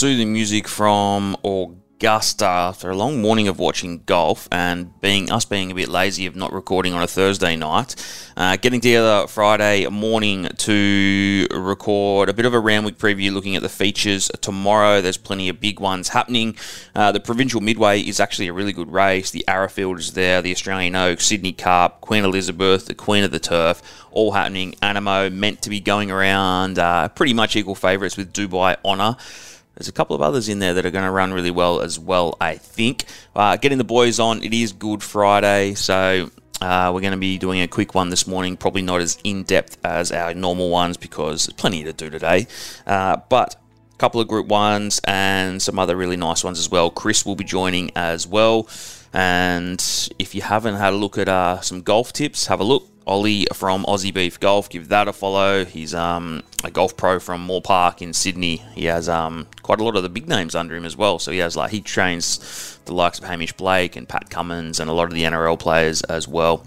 soothing music from Augusta after a long morning of watching golf and being us being a bit lazy of not recording on a Thursday night. Uh, getting together Friday morning to record a bit of a Randwick preview looking at the features tomorrow. There's plenty of big ones happening. Uh, the Provincial Midway is actually a really good race. The Arrowfield is there, the Australian Oaks, Sydney Cup, Queen Elizabeth, the Queen of the Turf, all happening. Anamoe meant to be going around uh, pretty much equal favourites with Dubai Honour. There's a couple of others in there that are going to run really well as well, I think. Uh, getting the boys on, it is Good Friday, so uh, we're going to be doing a quick one this morning, probably not as in depth as our normal ones because there's plenty to do today. Uh, but a couple of group ones and some other really nice ones as well. Chris will be joining as well. And if you haven't had a look at uh, some golf tips, have a look. Ollie from Aussie Beef Golf, give that a follow. He's um, a golf pro from Moore Park in Sydney. He has um, quite a lot of the big names under him as well. So he has like he trains the likes of Hamish Blake and Pat Cummins and a lot of the NRL players as well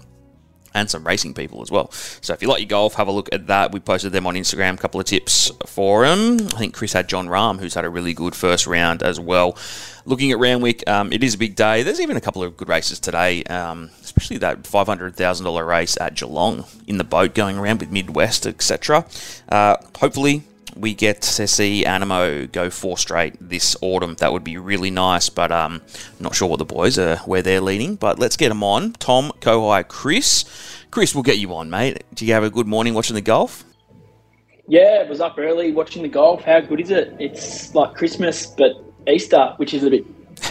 and some racing people as well. So if you like your golf, have a look at that. We posted them on Instagram, a couple of tips for them. I think Chris had Jon Rahm, who's had a really good first round as well. Looking at Randwick, um, it is a big day. There's even a couple of good races today, um, especially that $500,000 race at Geelong in the boat going around with Midwest, etc. Uh, hopefully, we get to see Anamoe go four straight this autumn. That would be really nice, but um, not sure what the boys are where they're leaning. But let's get them on. Tom, Kohei, Chris. Chris, we'll get you on, mate. Do you have a good morning watching the golf? Yeah, it was up early watching the golf. How good is it? It's like Christmas, but Easter, which is a bit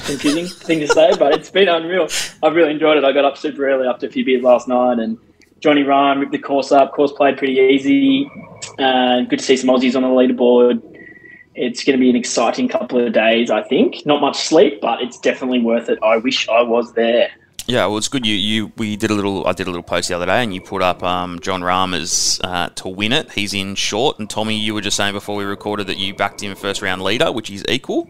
confusing thing to say, but it's been unreal. I've really enjoyed it. I got up super early after a few beers last night and Johnny Rahm ripped the course up. Course played pretty easy. Uh, good to see some Aussies on the leaderboard. It's going to be an exciting couple of days, I think. Not much sleep, but it's definitely worth it. I wish I was there. Yeah, well, it's good. You, you, we did a little. I did a little post the other day, and you put up um, Jon Rahm uh, to win it. He's in short, and Tommy, you were just saying before we recorded that you backed him first round leader, which is equal.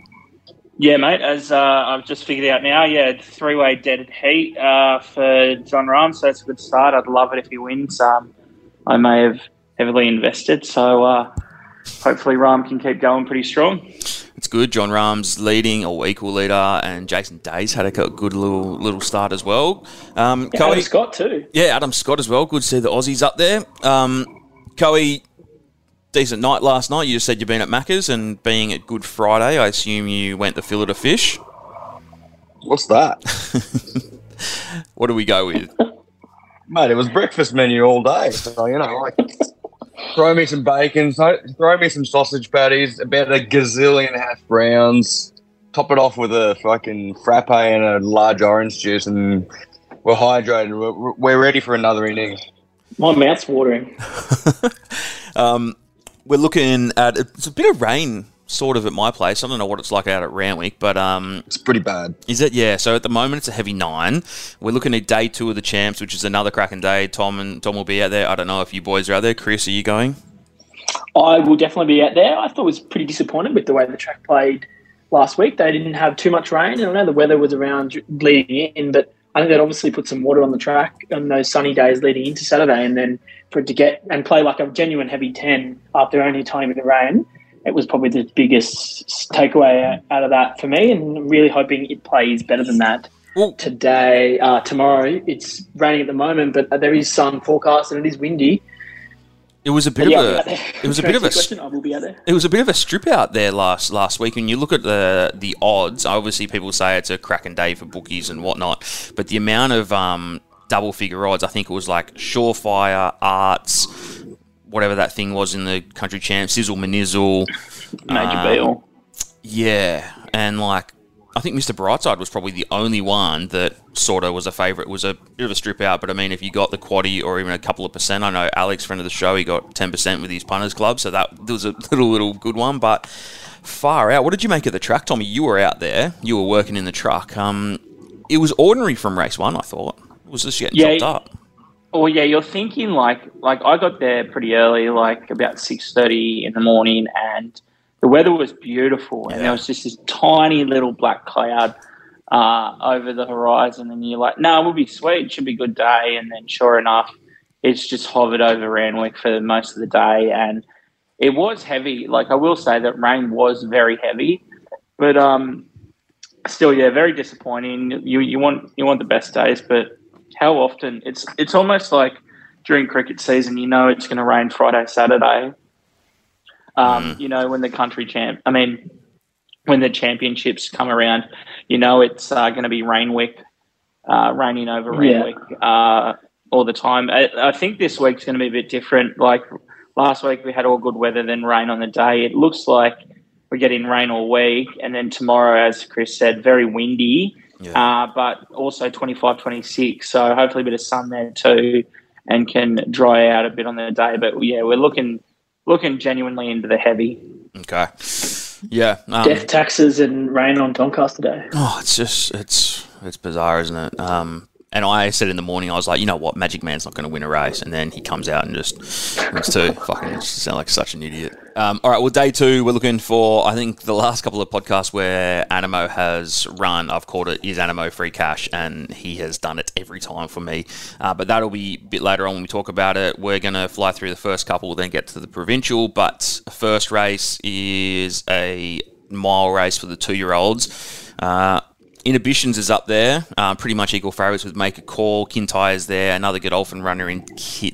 Yeah, mate. As uh, I've just figured out now, yeah, three way dead heat uh, for Jon Rahm, so it's a good start. I'd love it if he wins. Um, I may have heavily invested, so uh, hopefully Rahm can keep going pretty strong. It's good. Jon Rahm's leading or equal leader, and Jason Day's had a good little little start as well. Um, yeah, Adam Scott too. Yeah, Adam Scott as well. Good to see the Aussies up there. Um, Coe, decent night last night. You just said you've been at Macca's and being at Good Friday. I assume you went the fillet of fish. What's that? what do we go with? Mate, it was breakfast menu all day. So, you know, like, throw me some bacon, throw me some sausage patties, about a gazillion hash browns, top it off with a fucking frappe and a large orange juice, and we're hydrated. We're, we're ready for another inning. My mouth's watering. um, we're looking at it's a bit of rain sort of at my place. I don't know what it's like out at Randwick, but um, it's pretty bad. Is it? Yeah. So at the moment, it's a heavy nine. We're looking at day two of the champs, which is another cracking day. Tom and Tom will be out there. I don't know if you boys are out there. Chris, are you going? I will definitely be out there. I thought it was pretty disappointed with the way the track played last week. They didn't have too much rain, and I know the weather was around leading in, but I think they'd obviously put some water on the track on those sunny days leading into Saturday, and then for it to get and play like a genuine heavy ten after only a tiny bit of rain, it was probably the biggest takeaway out of that for me. And really hoping it plays better than that today. Uh, tomorrow, it's raining at the moment, but there is sun forecast and it is windy. It was a bit yeah, of a. It was a bit of a. Question, I will be out there. It was a bit of a strip out there last last week. When you look at the the odds, obviously people say it's a cracking day for bookies and whatnot, but the amount of um, double figure odds, I think it was like Surefire, Arts, whatever that thing was in the country champ, Sizzle Manizzle, Major um, Beal. Yeah, and like I think Mr. Brightside was probably the only one that sort of was a favourite. Was a bit of a strip out, but I mean, if you got the quaddy or even a couple of percent, I know Alex, friend of the show, he got ten percent with his punters club, so that was a little little good one. But far out. What did you make of the track, Tommy? You were out there. You were working in the truck. Um, it was ordinary from race one. I thought it was just getting yeah, chopped up. Oh yeah, you're thinking like like I got there pretty early, like about six thirty in the morning, and the weather was beautiful, and there was just this tiny little black cloud uh, over the horizon, and you're like, "No, nah, we'll be sweet. It should be a good day." And then, sure enough, it's just hovered over Randwick for most of the day, and it was heavy. Like I will say that rain was very heavy, but um, still, yeah, very disappointing. You you want you want the best days, but how often? It's it's almost like during cricket season, you know, it's going to rain Friday, Saturday. Um, Mm. You know, when the country champ, I mean, when the championships come around, you know, it's uh, going to be Rainwick, uh, raining over Yeah. Rainwick uh, all the time. I, I think this week's going to be a bit different. Like last week, we had all good weather, then rain on the day. It looks like we're getting rain all week, and then tomorrow, as Chris said, very windy, Yeah. uh, but also 25, 26. So hopefully a bit of sun there too, and can dry out a bit on the day. But yeah, we're looking looking genuinely into the heavy. Okay. Yeah. Um, Death taxes and rain on Doncaster Day. Oh, it's just it's it's bizarre, isn't it? Um, and I said in the morning, I was like, you know what, Magic Man's not going to win a race, and then he comes out and just wins two. Fucking sound like such an idiot. Um, all right, well, day two, we're looking for. I think the last couple of podcasts where Anamoe has run, I've called it is Anamoe free cash, and he has done it every time for me. Uh, but that'll be a bit later on when we talk about it. We're going to fly through the first couple, then get to the provincial. But first race is a mile race for the two year olds. Uh, Inhibitions is up there, uh, pretty much equal favourites with Make a Call. Kintyre is there, another Godolphin runner in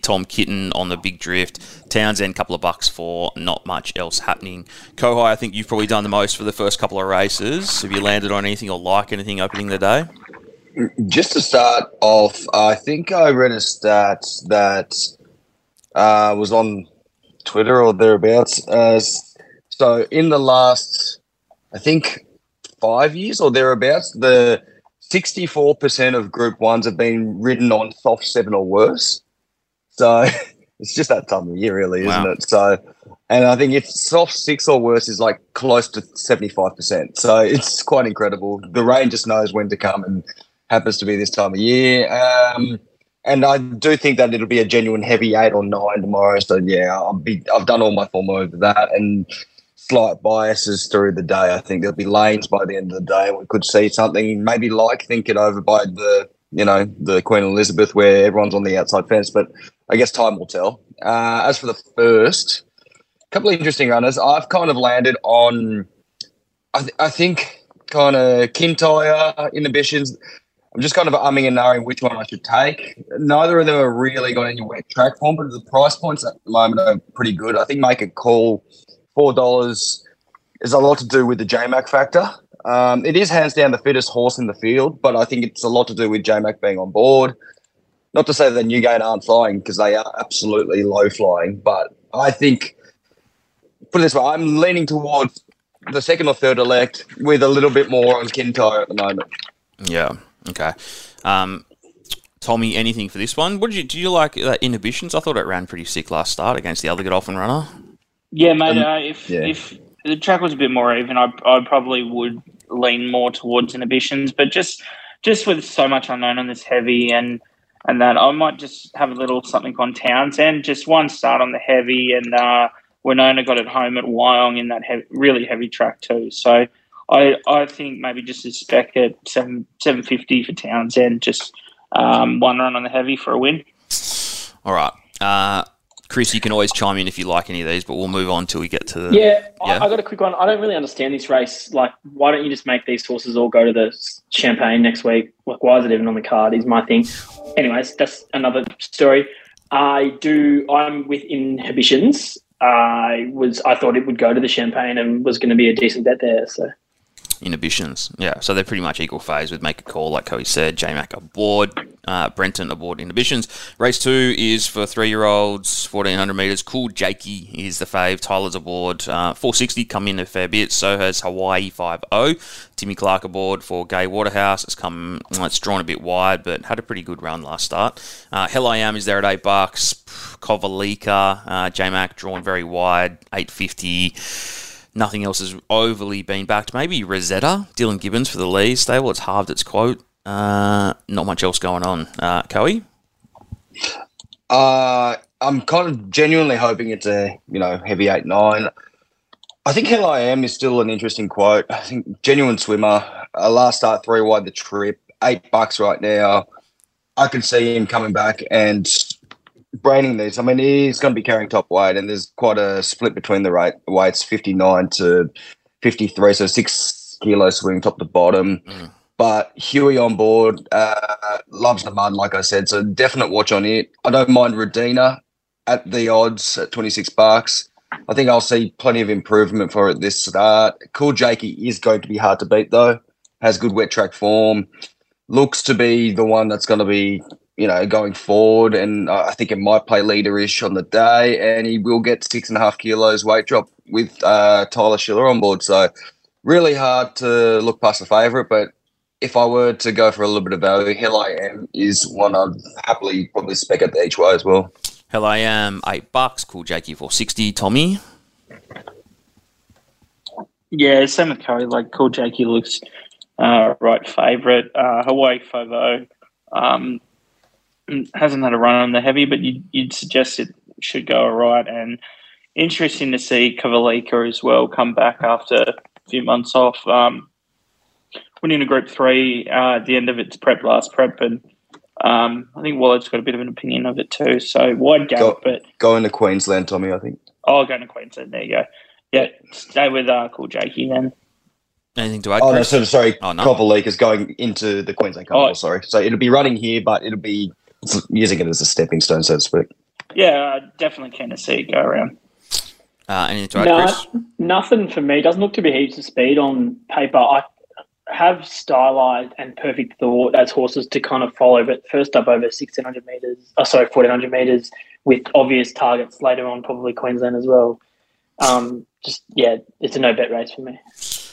Tom Kitten on the big drift. Townsend, a couple of bucks for not much else happening. Kohei, I think you've probably done the most for the first couple of races. Have you landed on anything or like anything opening the day? Just to start off, I think I read a stat that uh, was on Twitter or thereabouts. Uh, so in the last, I think, five years or thereabouts, the 64% of Group 1s have been ridden on soft 7 or worse. So it's just that time of year, really, isn't Wow. it? So, and I think if soft 6 or worse is like close to 75%. So it's quite incredible. The rain just knows when to come and happens to be this time of year. Um, and I do think that it'll be a genuine heavy eight or nine tomorrow. So yeah, I'll be I've done all my form over that and slight biases through the day. I think there'll be lanes by the end of the day. We could see something maybe like thinking over by the you know the Queen Elizabeth where everyone's on the outside fence, but I guess time will tell. Uh, as for the first, couple of interesting runners. I've kind of landed on. I, th- I think kind of Kintyre inhibitions. I'm just kind of umming and knowing which one I should take. Neither of them are really got any wet track form, but the price points at the moment are pretty good. I think make a call four dollars is a lot to do with the JMac factor. Um, it is hands down the fittest horse in the field, but I think it's a lot to do with JMac being on board. Not to say that Newgate aren't flying because they are absolutely low flying, but I think put it this way, I'm leaning towards the second or third elect with a little bit more on Kintyre at the moment. Yeah. Okay. Um, Tommy, anything for this one? What did you do? You like uh, inhibitions? I thought it ran pretty sick last start against the other good Godolphin runner. Yeah, mate. Um, uh, if yeah. if the track was a bit more even, I I probably would lean more towards inhibitions. But just just with so much unknown on this heavy and and that, I might just have a little something on Townsend. Just one start on the heavy, and uh, Winona got it home at Wyong in that heavy, really heavy track too. So. I, I think maybe just a spec at seven seven fifty for Townsend, just um, one run on the heavy for a win. All right. Uh, Chris, you can always chime in if you like any of these, but we'll move on till we get to the. Yeah, Yeah. I, I got a quick one. I don't really understand this race. Like, why don't you just make these horses all go to the Champagne next week? Like, why is it even on the card? Is my thing. Anyways, that's another story. I do. I'm with inhibitions. I was. I thought it would go to the Champagne and was going to be a decent bet there. So inhibitions. Yeah, so they're pretty much equal phase with make a call, like Cody said. JMac aboard, uh, Brenton aboard inhibitions. Race two is for three year olds, 1400 metres. Cool Jakey is the fave. Tyler's aboard. Uh, 460 come in a fair bit. So has Hawaii 5 Timmy Clark aboard for Gay Waterhouse. It's come, it's drawn a bit wide, but had a pretty good run last start. Uh, Hell I Am is there at 8 bucks. Kovalica, uh, JMac drawn very wide, 850. Nothing else has overly been backed. Maybe Rosetta, Dylan Gibbons for the Lee stable. It's halved its quote. Uh, not much else going on. Uh, Coe? Uh, I'm kind of genuinely hoping it's a you know heavy eight nine. I think Hell I Am is still an interesting quote. I think genuine swimmer. A last start three wide the trip, eight bucks right now. I can see him coming back and braining these. I mean, he's going to be carrying top weight, and there's quite a split between the right weights, fifty nine to fifty three, so six kilo swing top to bottom. Mm. But Huey on board, uh, loves the mud, like I said. So definite watch on it. I don't mind Redina at the odds at 26 bucks. I think I'll see plenty of improvement for it this start. Cool Jakey is going to be hard to beat though. Has good wet track form. Looks to be the one that's going to be, you know, going forward. And I think it might play leaderish on the day. And he will get six and a half kilos weight drop with uh, Tyler Schiller on board. So really hard to look past the favourite. But if I were to go for a little bit of value, Hell I Am is one I'd happily probably spec at the each way as well. Hell, I am eight bucks. Cool Jakey, 460. Tommy. Yeah, same with Curry. Like, Cool Jakey looks uh, right favourite. Uh, Hawaii Fovo um, hasn't had a run on the heavy, but you'd, you'd suggest it should go all right. And interesting to see Kovalica as well come back after a few months off. Um, winning a Group 3 uh, at the end of its prep last prep. And um, I think Waller's got a bit of an opinion of it too. So wide gap, Go- but Going to Queensland, Tommy, I think. oh, going to Queensland. There you go. Yeah, stay with uh, Cool Jakey then. Anything to add? Oh no, Chris? so sorry, Oh, no. Copper League is going into the Queensland Carnival. Oh. Sorry, so it'll be running here, but it'll be using it as a stepping stone, so to speak. Yeah, uh, definitely keen to see it go around. Uh, anything to add, No, Chris? nothing for me. Doesn't look to be heaps of speed on paper. I have stylized and perfect thought as horses to kind of follow, but first up over 1600 metres, oh, sorry, 1400 metres with obvious targets later on, probably Queensland as well. Um, just, yeah, it's a no bet race for me.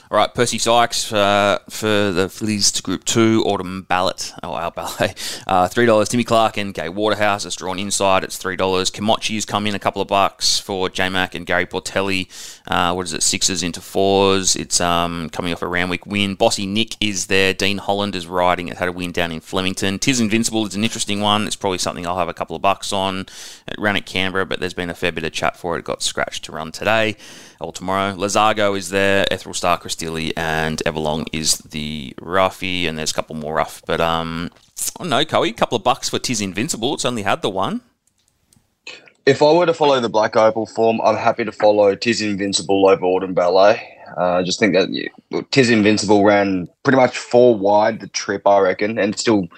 All right, Percy Sykes uh, for the Fliz to Group 2, Autumn Ballot, oh, our ballet, uh, $3. Timmy Clark and Gay Waterhouse, it's drawn inside, it's $3. Kimochi's come in a couple of bucks for J Mac and Gary Portelli. Uh, what is it, sixes into fours? It's um, coming off a Randwick win. Bossy Nick is there. Dean Holland is riding. It had a win down in Flemington. Tis Invincible is an interesting one. It's probably something I'll have a couple of bucks on. It ran at Canberra, but there's been a fair bit of chat for it. It got scratched to run today or tomorrow. Lazago is there, Ethel Star Cristilli, and Everlong is the roughie, and there's a couple more rough. But um, I don't Coey, a couple of bucks for Tis Invincible. It's only had the one. If I were to follow the Black Opal form, I'm happy to follow Tis Invincible over Autumn Ballet. Uh, I just think that yeah, Tis Invincible ran pretty much four wide the trip, I reckon, and still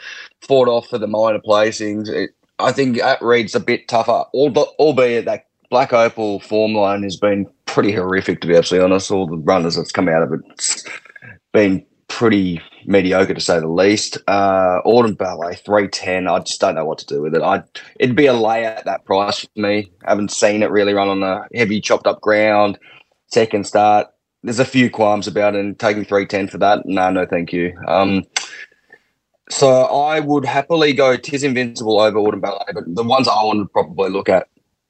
fought off for the minor placings. It, I think that reads a bit tougher, albeit that Black Opal form line has been pretty horrific, to be absolutely honest. All the runners that's come out of it's been pretty mediocre, to say the least. Uh, Autumn Ballet, 310. I just don't know what to do with it. I It'd be a lay at that price for me. haven't seen it really run on a heavy, chopped up ground. Second start. There's a few qualms about it, and taking 310 for that, no, no, thank you. Um, so I would happily go Tis Invincible over Autumn Ballet, but the ones I want to probably look at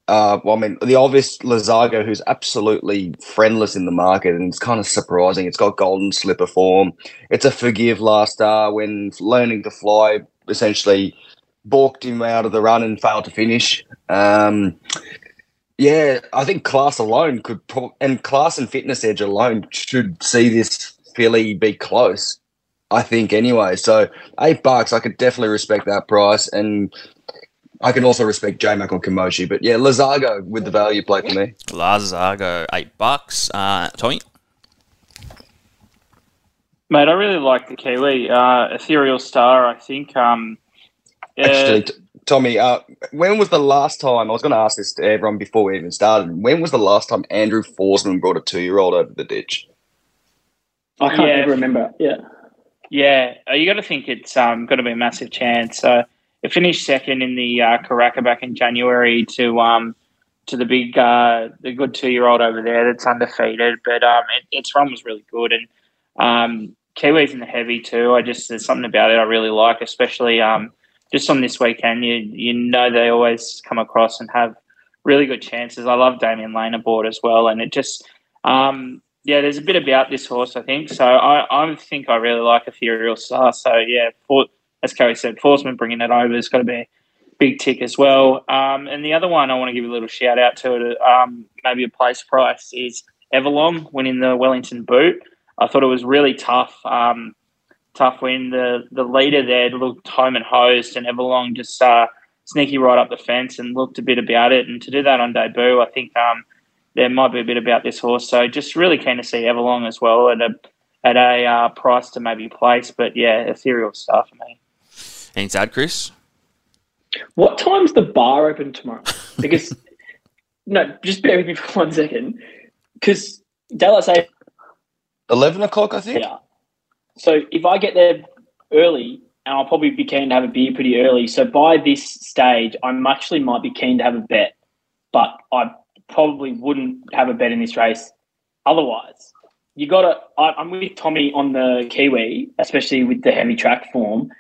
uh, well, I mean, the obvious Lazago, who's absolutely friendless in the market, and it's kind of surprising. It's got golden slipper form. It's a forgive last star when learning to fly essentially balked him out of the run and failed to finish. Um, yeah, I think class alone could, pro- and class and fitness edge alone should see this filly be close. I think anyway. So eight bucks, I could definitely respect that price, and I can also respect J Mac on Kimochi, but yeah, Lazago with the value play for me. Lazago, eight bucks. Uh, Tommy? Mate, I really like the Kiwi. Uh, Ethereal Star, I think. Um, yeah, Actually, t- Tommy, uh, when was the last time? I was going to ask this to everyone before we even started. When was the last time Andrew Forsman brought a two-year-old over the ditch? I can't Yeah. ever remember. Yeah. Yeah, uh, you got to think it's um, got to be a massive chance. So it finished second in the uh, Karaka back in January to um, to the big uh, the good two year old over there that's undefeated. But um, it, its run was really good, and um, Kiwis in the heavy too. I just there's something about it I really like, especially um, just on this weekend. You you know they always come across and have really good chances. I love Damian Lane aboard as well, and it just um, yeah, there's a bit about this horse, I think. So I, I think I really like Ethereal Star. So yeah, for, as Kerry said, Forsman bringing that over has got to be a big tick as well. Um, and the other one I want to give a little shout out to um, maybe a place price, is Everlong winning the Wellington Boot. I thought it was really tough, um, tough win. The the leader there looked home and hosed, and Everlong just uh, sneaky right up the fence and looked a bit about it. And to do that on debut, I think um, there might be a bit about this horse. So just really keen to see Everlong as well at a at a uh, price to maybe place. But yeah, Ethereal Star for me. Any sad, Chris? What time's the bar open tomorrow? Because no, just bear with me for one second. Because daylight saving Eleven o'clock, I think. Yeah. So if I get there early, and I'll probably be keen to have a beer pretty early. So by this stage, I'm actually might be keen to have a bet, but I probably wouldn't have a bet in this race. Otherwise, you got to. I'm with Tommy on the Kiwi, especially with the heavy track form.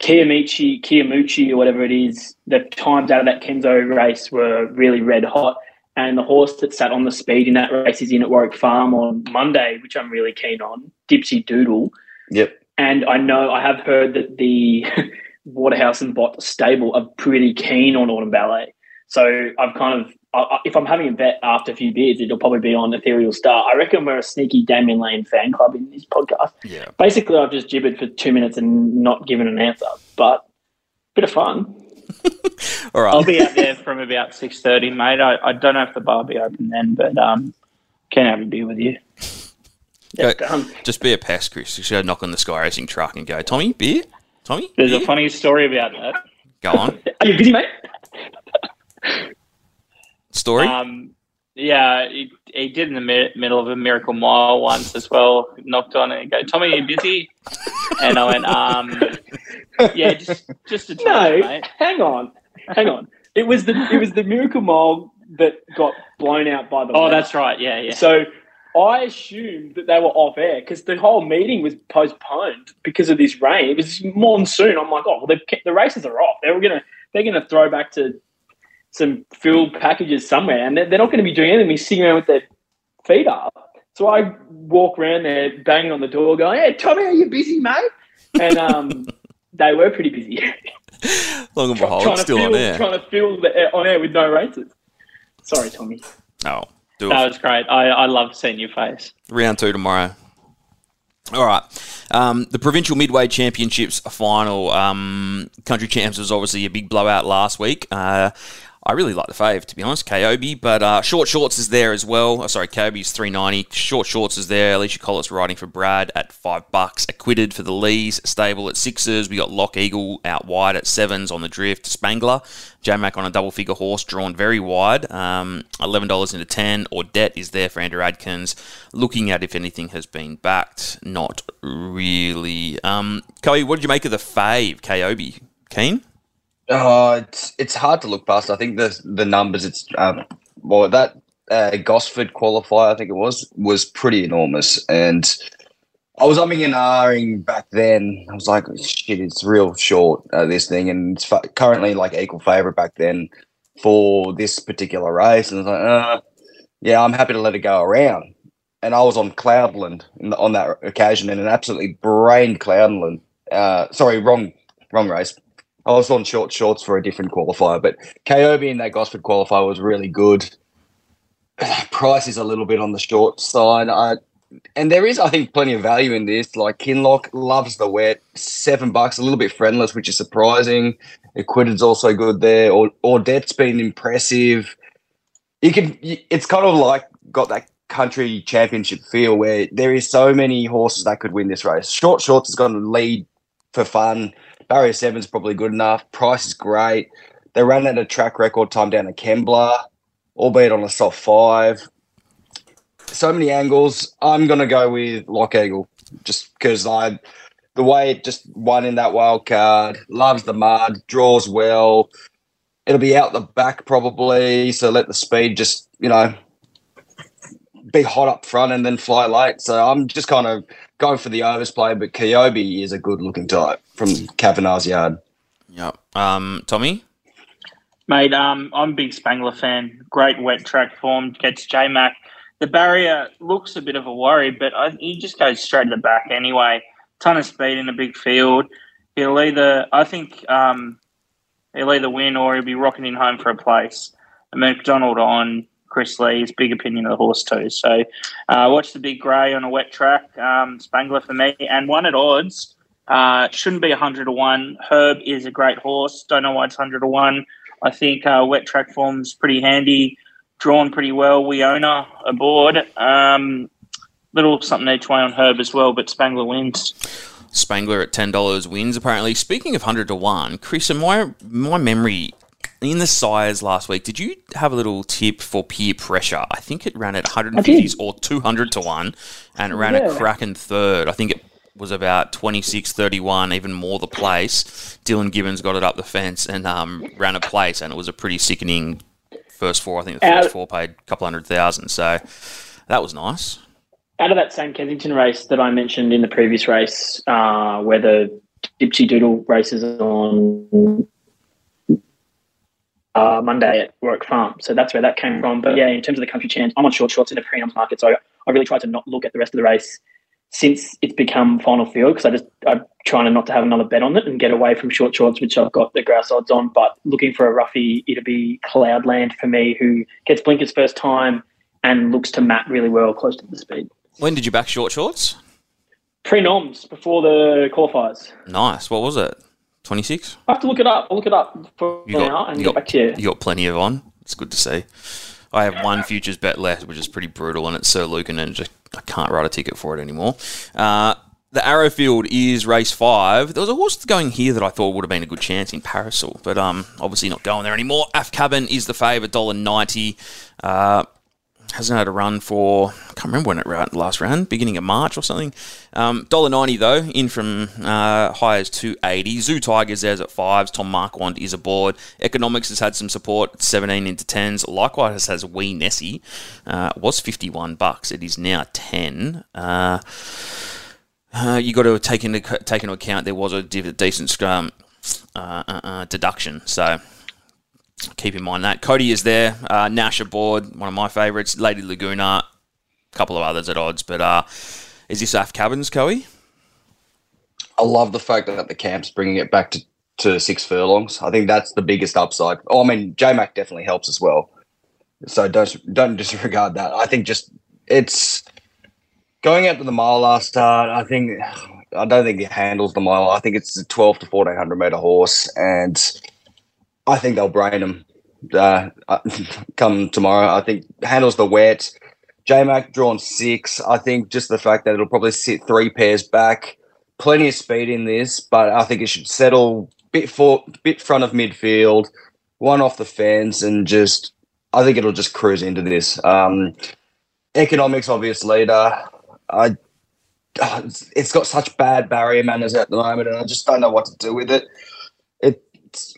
Kiyomichi, Kiyomuchi, or whatever it is, the times out of that Kenzo race were really red hot. And the horse that sat on the speed in that race is in at Warwick Farm on Monday, which I'm really keen on, Dipsy Doodle. Yep. And I know I have heard that the Waterhouse and Bott stable are pretty keen on Autumn Ballet. So I've kind of, I, if I'm having a bet after a few beers, it'll probably be on Ethereal Star. I reckon we're a sneaky Damian Lane fan club in this podcast. Yeah. Basically, I've just gibbered for two minutes and not given an answer, but bit of fun. All right. I'll be out there from about six thirty, mate. I, I don't know if the bar will be open then, but um, can have a beer with you. Go- just be a pest, Chris. You should go knock on the Sky Racing truck and go, Tommy, beer? Tommy? There's beer? a funny story about that. Go on. Are you busy, mate? Story? Um, yeah, he, he did in the mi- middle of a miracle mile once as well. Knocked on it and go, Tommy, you busy? And I went, um, yeah, just just a No, mate. hang on, hang on. It was the it was the Miracle Mile that got blown out by the. Oh, weather. that's right. Yeah, yeah. So I assumed that they were off air because the whole meeting was postponed because of this rain. It was monsoon. I'm like, oh, well, they've the races are off. They were gonna they're gonna throw back to some filled packages somewhere, and they're, they're not going to be doing anything. Be sitting around with their feet up. So I walk around there, banging on the door, going, "Hey, Tommy, are you busy, mate?" And um, they were pretty busy. Long and behold, trying to still fill, on air. Trying to fill the air, on air with no races. Sorry, Tommy. Oh, do that it. was great. I, I love seeing your face. Round two tomorrow. All right. Um, the provincial midway championships final. Um, country champs was obviously a big blowout last week. Uh, I really like the fave, to be honest, Kobe. But uh, short shorts is there as well. Oh, sorry, Kobe's three ninety. Short shorts is there. Alicia Collis riding for Brad at five bucks. Acquitted for the Lees stable at sixes. We got Lock Eagle out wide at sevens on the drift. Spangler, J Mac on a double figure horse drawn very wide. Um, Eleven dollars into ten. Or debt is there for Andrew Adkins. Looking at if anything has been backed. Not really. Um, Kobe, what did you make of the fave? Kobe, keen? Oh, it's it's hard to look past. I think the the numbers. It's um, well that uh, Gosford qualifier, I think it was, was pretty enormous, and I was umming and ahhing back then. I was like, shit, it's real short uh, this thing, and it's currently like equal favorite back then for this particular race, and I was like, uh, yeah, I'm happy to let it go around. And I was on Cloudland the, on that occasion, in an absolutely brained Cloudland. Uh, sorry, wrong wrong race. I was on short shorts for a different qualifier, but KOB in that Gosford qualifier was really good. Price is a little bit on the short side. I, and there is, I think, plenty of value in this. Like Kinlock loves the wet, seven bucks, a little bit friendless, which is surprising. Acquitted's also good there. Or Audette's been impressive. You can, it's kind of like got that country championship feel where there is so many horses that could win this race. Short shorts is going to lead for fun. Barrier seven's probably good enough. Price is great. They ran at a track record time down to Kembla, albeit on a soft five. So many angles. I'm gonna go with Lock Eagle just because I the way it just won in that wild card, loves the mud, draws well. It'll be out the back probably, so let the speed just, you know, be hot up front and then fly late. So I'm just kind of going for the overs play, but Kobe is a good looking type from Kavanagh's yard. Yep. Um, Tommy? Mate, um, I'm a big Spangler fan. Great wet track form, gets J Mac. The barrier looks a bit of a worry, but I, he just goes straight to the back anyway. Ton of speed in a big field. He'll either, I think, um, he'll either win or he'll be rocketing home for a place. And McDonald on Chris Lee's big opinion of the horse too. So, uh, watch the big grey on a wet track. Um, Spangler for me, and one at odds. Uh, shouldn't be 100 to 1. Herb is a great horse. Don't know why it's 100 to 1. I think uh, wet track form's pretty handy, drawn pretty well. Winona aboard. Um, little something each way on Herb as well, but Spangler wins. Spangler at ten dollars wins. Apparently, speaking of hundred to one, Chris, and my my memory in the sires last week, did you have a little tip for peer pressure? I think it ran at 150s or 200 to 1 and it ran yeah. at Kraken third. I think it was about 26 31, even more the place. Dylan Gibbons got it up the fence and um, ran a place, and it was a pretty sickening first four. I think the first four paid a couple hundred thousand. So that was nice. Out of that same Kensington race that I mentioned in the previous race, uh, where the Dipsy Doodle races on uh, Monday at Warwick Farm. So that's where that came from. But yeah, in terms of the country chance, I'm on short shorts in the pre-noms market, so I really tried to not look at the rest of the race since it's become final field because I just I'm trying to not to have another bet on it and get away from short shorts, which I've got the grass odds on. But looking for a roughie, it'll be Cloudland for me, who gets blinkers first time and looks to map really well close to the speed. When did you back short shorts? Pre-noms before the qualifiers. Nice. What was it? 26? I have to look it up. I'll look it up for you now got, and get got, back to you. You got plenty of on. It's good to see. I have one futures bet left, which is pretty brutal, and it's Sir Lucan, and just I can't write a ticket for it anymore. Uh, the Arrowfield is race five. There was a horse going here that I thought would have been a good chance in Parasol, but um, obviously not going there anymore. Af Cabin is the favourite, dollar ninety. Uh, hasn't had a run for I can't remember when it ran, last ran, beginning of March or something. Um, dollar ninety though, in from uh, high as two eighty. Zoo Tigers there's at fives. Tom Marquand is aboard. Economics has had some support, seventeen into tens. Likewise has Wee Nessie. Uh, was fifty one bucks. It is now ten. Uh, uh, you got to take into take into account there was a decent um, uh, uh, uh, deduction, so keep in mind that. Cody is there. Uh, Nash aboard, one of my favourites. Lady Laguna, a couple of others at odds. But uh, is this Af Cabins, Coey? I love the fact that the camp's bringing it back to, to six furlongs. I think that's the biggest upside. Oh, I mean, J Mac definitely helps as well. So don't don't disregard that. I think just it's going out to the mile last start. I think I don't think it handles the mile. I think it's a twelve to fourteen hundred meter horse, and I think they'll brain him uh, come tomorrow. I think handles the wet. J Mac drawn six. I think just the fact that it'll probably sit three pairs back, plenty of speed in this, but I think it should settle bit for bit front of midfield, one off the fence, and just I think it'll just cruise into this. Um, economics obvious leader. I it's got such bad barrier manners at the moment, and I just don't know what to do with it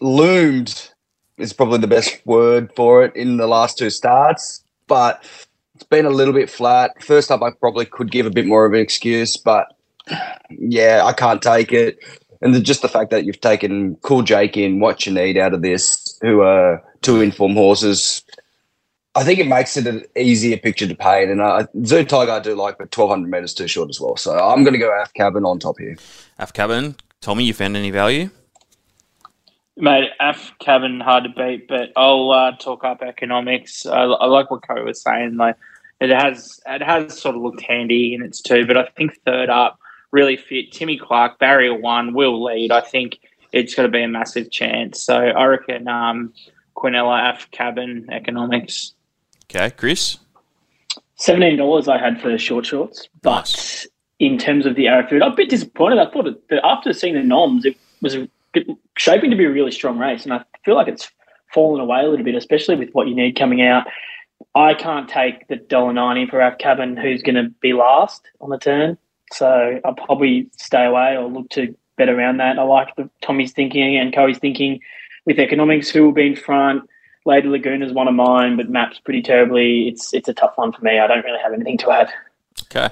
loomed is probably the best word for it in the last two starts, but it's been a little bit flat. First up, I probably could give a bit more of an excuse, but yeah, I can't take it. And the, just the fact that you've taken Cool Jake in, what you need out of this, who are two informed horses, I think it makes it an easier picture to paint. And uh, Zoo Tiger I do like, but 1200 metres too short as well. So I'm going to go Af Cabin on top here. Af Cabin. Tommy, you found any value? Mate, Af Cabin hard to beat, but I'll uh, talk up economics. I, I like what Cody was saying. Like it has, it has sort of looked handy in its two, but I think third up really fit. Timmy Clark, barrier one will lead. I think it's going to be a massive chance. So I reckon um, Quinella, Af Cabin, economics. Okay, Chris. Seventeen dollars I had for short shorts, but nice. in terms of the Arrowfield, I'm a bit disappointed. I thought that after seeing the noms, it was shaping to be a really strong race, and I feel like it's fallen away a little bit, especially with what you need coming out. I can't take the dollar ninety for Af Cabin, who's going to be last on the turn. So I'll probably stay away or look to bet around that. I like the Tommy's thinking and Coey's thinking with economics, who will be in front. Lady Laguna is one of mine, but maps pretty terribly. It's it's a tough one for me. I don't really have anything to add. Okay.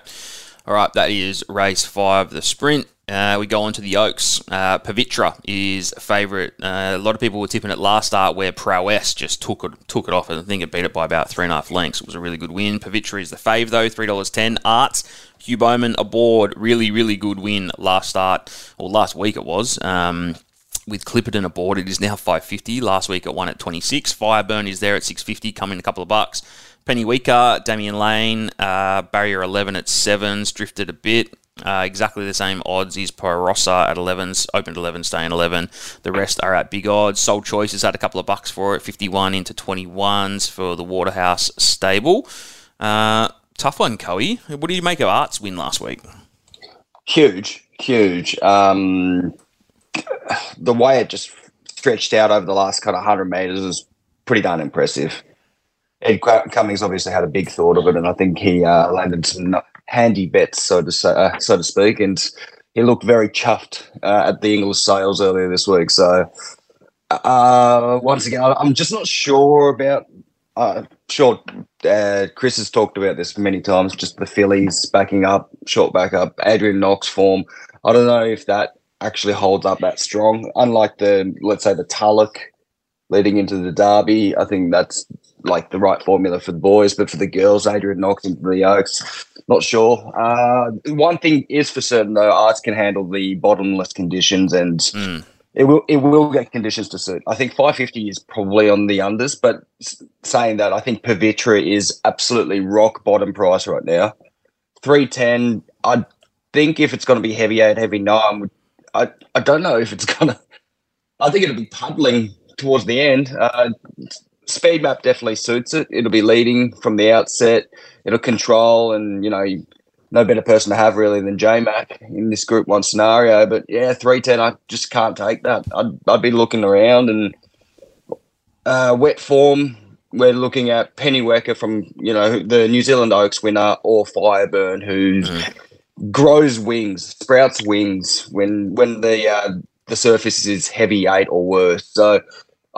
All right, that is race five, the sprint. Uh, we go on to the Oaks. Uh, Pavitra is favourite. Uh, a lot of people were tipping it last start where Prowess just took it took it off. I think it beat it by about three and a half lengths. It was a really good win. Pavitra is the fave though, three dollars ten. Arts Hugh Bowman aboard, really really good win last start or last week it was. Um, with Clipperton aboard, it is now 550. Last week it won at 26. Fireburn is there at 650, coming a couple of bucks. Pennywecker, Damien Lane, uh, barrier 11 at sevens, drifted a bit. Uh, exactly the same odds is Parossa at 11s, opened 11, staying 11. The rest are at big odds. Soul Choice has had a couple of bucks for it, 51 into 21s for the Waterhouse stable. Uh, tough one, Coey. What do you make of Arts win last week? Huge, huge. Um, the way it just stretched out over the last kind of hundred meters is pretty darn impressive. Ed Cummings obviously had a big thought of it, and I think he uh, landed some handy bets, so to say, uh, so to speak, and he looked very chuffed uh, at the Inglis sales earlier this week. So uh, once again, I'm just not sure about. Uh, sure, uh, Chris has talked about this many times. Just the fillies backing up, short backup, Adrian Knox form. I don't know if that actually holds up that strong. Unlike the, let's say, the Tulloch leading into the Derby, I think that's like the right formula for the boys. But for the girls, Adrian Knox into the Oaks, not sure. Uh, one thing is for certain though, Arts can handle the bottomless conditions and. Mm it will it will get conditions to suit. I think 550 is probably on the unders, but saying that, I think Pavitra is absolutely rock bottom price right now. 310, I think if it's going to be heavy eight, heavy nine, I, I don't know if it's going to. I think it'll be puddling towards the end. Uh, speed map definitely suits it. It'll be leading from the outset. It'll control, and you know, no better person to have really than J Mac in this Group One scenario. But yeah, three ten, I just can't take that. I'd I'd be looking around and uh, wet form. We're looking at Pennywecker from you know the New Zealand Oaks winner or Fireburn who mm. grows wings, sprouts wings when when the uh, the surface is heavy eight or worse. So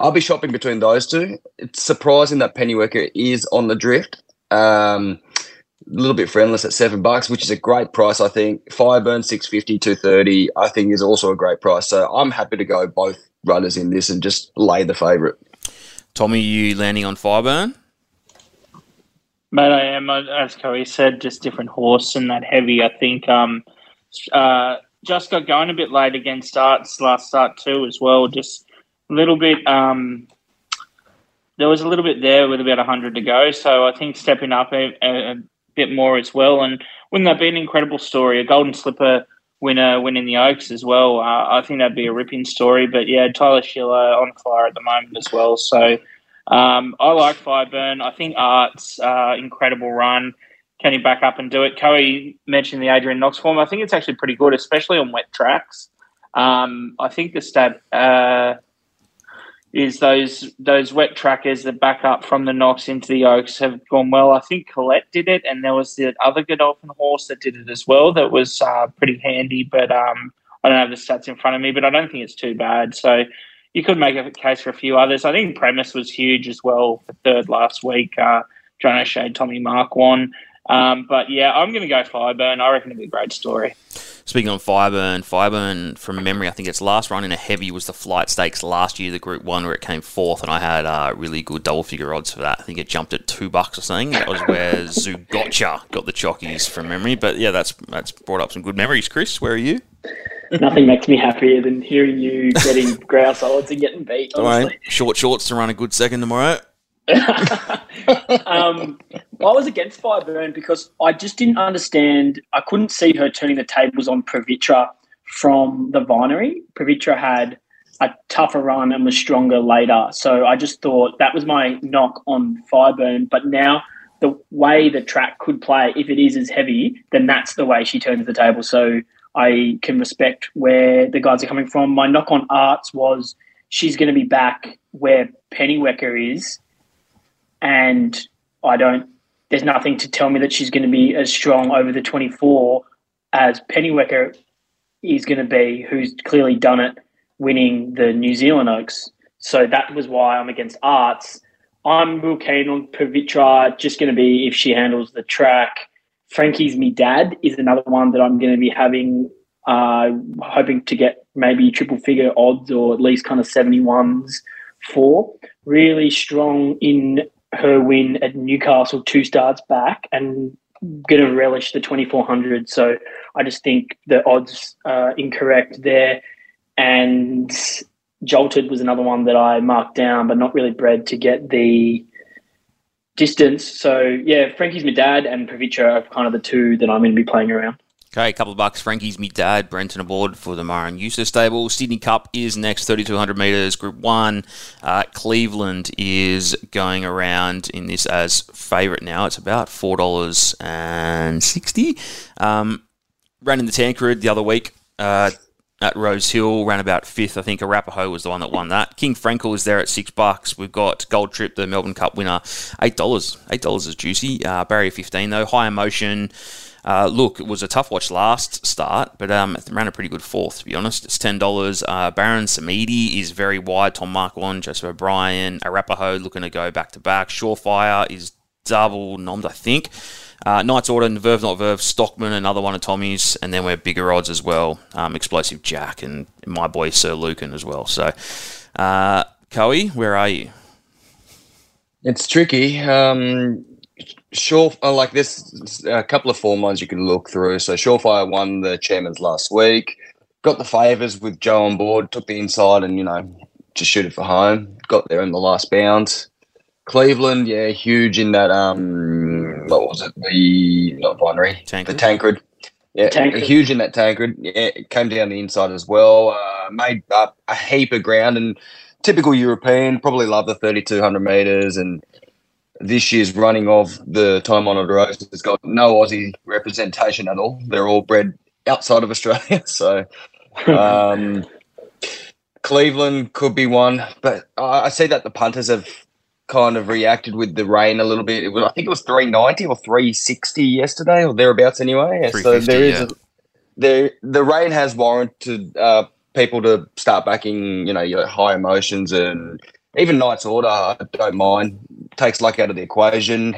I'll be shopping between those two. It's surprising that Pennywecker is on the drift. Um, a little bit friendless at seven bucks, which is a great price. I think Fireburn 650, 230, I think is also a great price. So I'm happy to go both runners in this and just lay the favourite. Tommy, you landing on Fireburn? Mate, I am. As Coey said, just different horse and that heavy. I think um, uh, just got going a bit late against starts last start too as well. Just a little bit. Um, there was a little bit there with about hundred to go, so I think stepping up a, a, bit more as well. And wouldn't that be an incredible story? A Golden Slipper winner winning the Oaks as well. Uh, I think that'd be a ripping story. But yeah, Tyler Schiller on fire at the moment as well. So um, I like Fireburn. I think Art's uh, incredible run. Can he back up and do it? Coey mentioned the Adrian Knox form. I think it's actually pretty good, especially on wet tracks. Um, I think the stat. Uh, is those those wet trackers that back up from the Knox into the Oaks have gone well. I think Colette did it, and there was the other Godolphin horse that did it as well. That was uh, pretty handy, but um, I don't have the stats in front of me, but I don't think it's too bad. So you could make a case for a few others. I think Premise was huge as well for third last week. Uh, John O'Shea, Tommy Marquand. Um, but yeah, I'm going to go Fireburn. I reckon it'll be a great story. Speaking on Fireburn, Fireburn from memory, I think its last run in a heavy was the Flight Stakes last year, the Group One, where it came fourth, and I had uh, really good double figure odds for that. I think it jumped at two bucks or something. That was where Zugotcha got the chockies from memory. But yeah, that's that's brought up some good memories. Chris, where are you? Nothing makes me happier than hearing you getting grouse odds and getting beat. Honestly. Short shorts to run a good second tomorrow. um, I was against Fireburn because I just didn't understand. I couldn't see her turning the tables on Pavitra from the Vinery. Pavitra had a tougher run and was stronger later. So I just thought that was my knock on Fireburn. But now the way the track could play, if it is as heavy, then that's the way she turns the table. So I can respect where the guys are coming from. My knock on Arts was she's going to be back where Pennywecker is and I don't. There's nothing to tell me that she's going to be as strong over the 24 as Pennywecker is going to be, who's clearly done it, winning the New Zealand Oaks. So that was why I'm against Arts. I'm real keen on Pavitra, just going to be if she handles the track. Frankie's me dad is another one that I'm going to be having, uh, hoping to get maybe triple figure odds or at least kind of 71s for. Really strong in her win at Newcastle two starts back and going to relish the 2400. So I just think the odds are incorrect there. And Jolted was another one that I marked down, but not really bred to get the distance. So yeah, Frankie's my dad and Pavitra are kind of the two that I'm going to be playing around. Okay, a couple of bucks. Frankie's me dad, Brenton aboard for the Myron Eustace stable. Sydney Cup is next, 3,200 metres, Group 1. Uh, Cleveland is going around in this as favourite now. It's about $4.60. Um, ran in the Tancred the other week. Uh, at Rose Hill, ran about fifth. I think Arapaho was the one that won that. King Frankel is there at six bucks. We've got Gold Trip, the Melbourne Cup winner, eight dollars. Eight dollars is juicy. Uh, barrier fifteen though. High emotion. Uh, look, it was a tough watch last start, but um, it ran a pretty good fourth, to be honest. It's $10. Uh, Baron Samedi is very wide. Tom Marquand, Joseph O'Brien, Arapaho looking to go back to back. Surefire is double nommed, I think. Uh, Knights Order, Verve Not Verve, Stockman, another one of Tommy's, and then we're bigger odds as well. Um, Explosive Jack and my boy Sir Lucan as well. So, uh, Coe, where are you? It's tricky. Um, sure, uh, like this, a couple of form lines you can look through. So Surefire won the chairman's last week, got the favours with Joe on board, took the inside, and you know just shoot it for home. Got there in the last bounce. Cleveland, yeah, huge in that. Um, what was it? The not binary, Tancred. the Tancred. Yeah, Tancred. huge in that Tancred. Yeah, it came down the inside as well. Uh, made up a heap of ground and typical European. Probably love the thirty-two hundred meters and this year's running of the time honoured race has got no Aussie representation at all. They're all bred outside of Australia. So um, Cleveland could be one, but I I see that the punters have kind of reacted with the rain a little bit. It was, I think it was 390 or 360 yesterday or thereabouts anyway. So there is yeah. a, there the rain has warranted uh, people to start backing, you know, your High Emoceans and even Knight's Order. I don't mind. Takes luck out of the equation.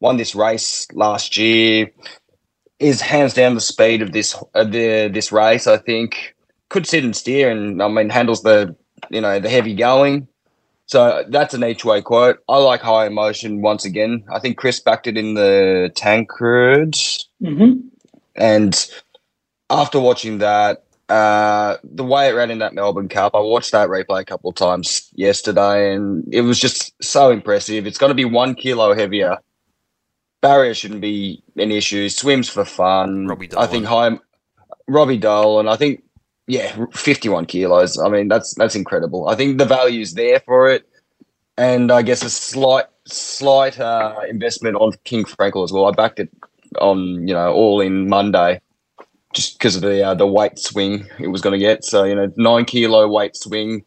Won this race last year. Is hands down the speed of this uh, the this race. I think could sit and steer, and I mean handles the you know the heavy going. So that's an each way quote. I like High Emocean once again. I think Chris backed it in the Tancred, hmm and after watching that, uh, the way it ran in that Melbourne Cup, I watched that replay a couple of times yesterday, and it was just so impressive. It's going to be one kilo heavier. Barrier shouldn't be an issue. Swims for fun. Robbie I think Dolan. high Robbie Dolan. I think yeah, fifty-one kilos. I mean, that's that's incredible. I think the value's there for it, and I guess a slight slight uh, investment on King Frankel as well. I backed it on you know all in Monday just because of the uh, the weight swing it was going to get. So you know, nine kilo weight swing.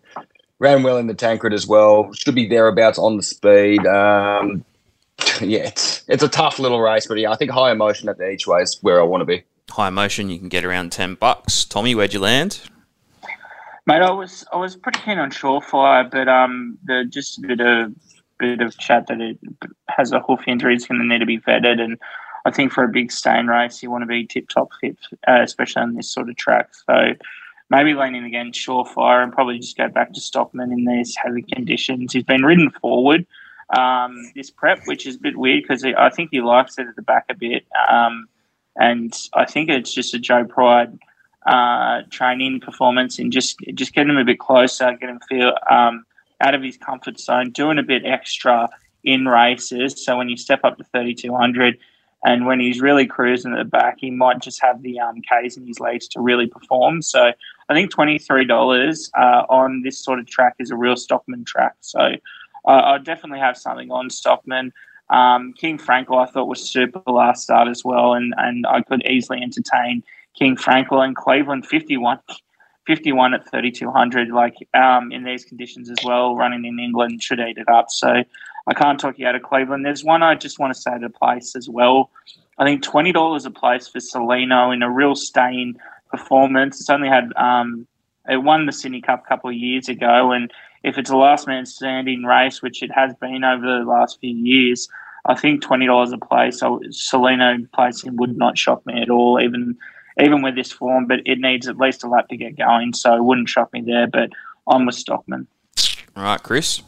Ran well in the Tancred as well. Should be thereabouts on the speed. Um, yeah, it's it's a tough little race, but yeah, I think High Emocean at the each way is where I want to be. High Emocean, you can get around 10 bucks. Tommy, where'd you land? Mate, I was I was pretty keen on Surefire, but um, the just a bit of bit of chat that it has a hoof injury. It's going to need to be vetted, and I think for a big stain race, you want to be tip top fit, uh, especially on this sort of track. So maybe leaning against Surefire and probably just go back to Stockman in these heavy conditions. He's been ridden forward um, this prep, which is a bit weird because I think he likes it at the back a bit, um, and I think it's just a Joe Pride uh, training performance and just just getting him a bit closer, get him feel um, out of his comfort zone, doing a bit extra in races. So when you step up to 3200 and when he's really cruising at the back, he might just have the um, K's in his legs to really perform. So I think $23 uh, on this sort of track is a real Stockman track. So uh, I definitely have something on Stockman. Um, King Frankel, I thought was super last start as well, and, and I could easily entertain King Frankel and Cleveland 51, 51 at 3200. Like um, in these conditions as well, running in England should eat it up. So I can't talk you out of Cleveland. There's one I just want to say to place as well. I think twenty dollars a place for Salino in a real staying performance. It's only had um, it won the Sydney Cup a couple of years ago, and if it's a last man standing race, which it has been over the last few years, I think twenty dollars a place. So Salino placing would not shock me at all, even even with this form. But it needs at least a lap to get going, so it wouldn't shock me there. But I'm with Stockman. All right, Chris.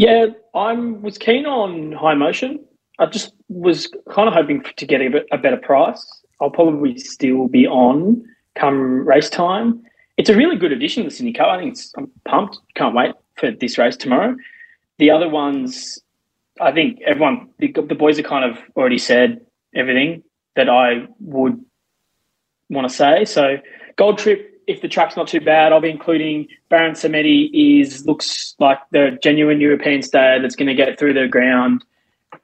Yeah, I was keen on High Emocean. I just was kind of hoping to get a, bit, a better price. I'll probably still be on come race time. It's a really good addition to the Sydney Cup. I think I'm pumped. Can't wait for this race tomorrow. The other ones, I think everyone, the, the boys have kind of already said everything. that I would want to say. So Gold Trip, if the track's not too bad, I'll be including Baron Samedi is looks like the genuine European stayer that's going to get through the ground.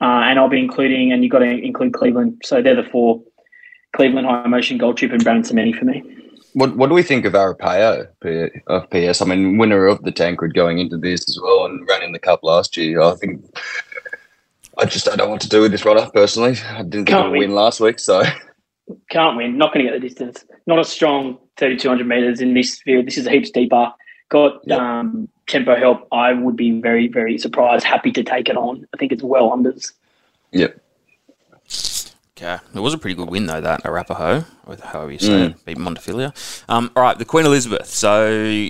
Uh, and I'll be including, and you've got to include Cleveland. So they're the four Cleveland High Emocean Gold Trip, and Baron Samedi for me. What What do we think of Arapaho of PS? I mean, winner of the Tancred going into this as well, and ran in the Cup last year. I think I just I don't know what to do with this runner personally. I didn't get a win last week, so can't win. Not going to get the distance. Not a strong thirty two hundred meters in this field. This is a heaps deeper. Got yep. um, tempo help. I would be very very surprised. Happy to take it on. I think it's well unders. Yep. Okay. It was a pretty good win, though, that Arapaho, or however you say mm. it, beat Montefilia. Um, all right, the Queen Elizabeth. So,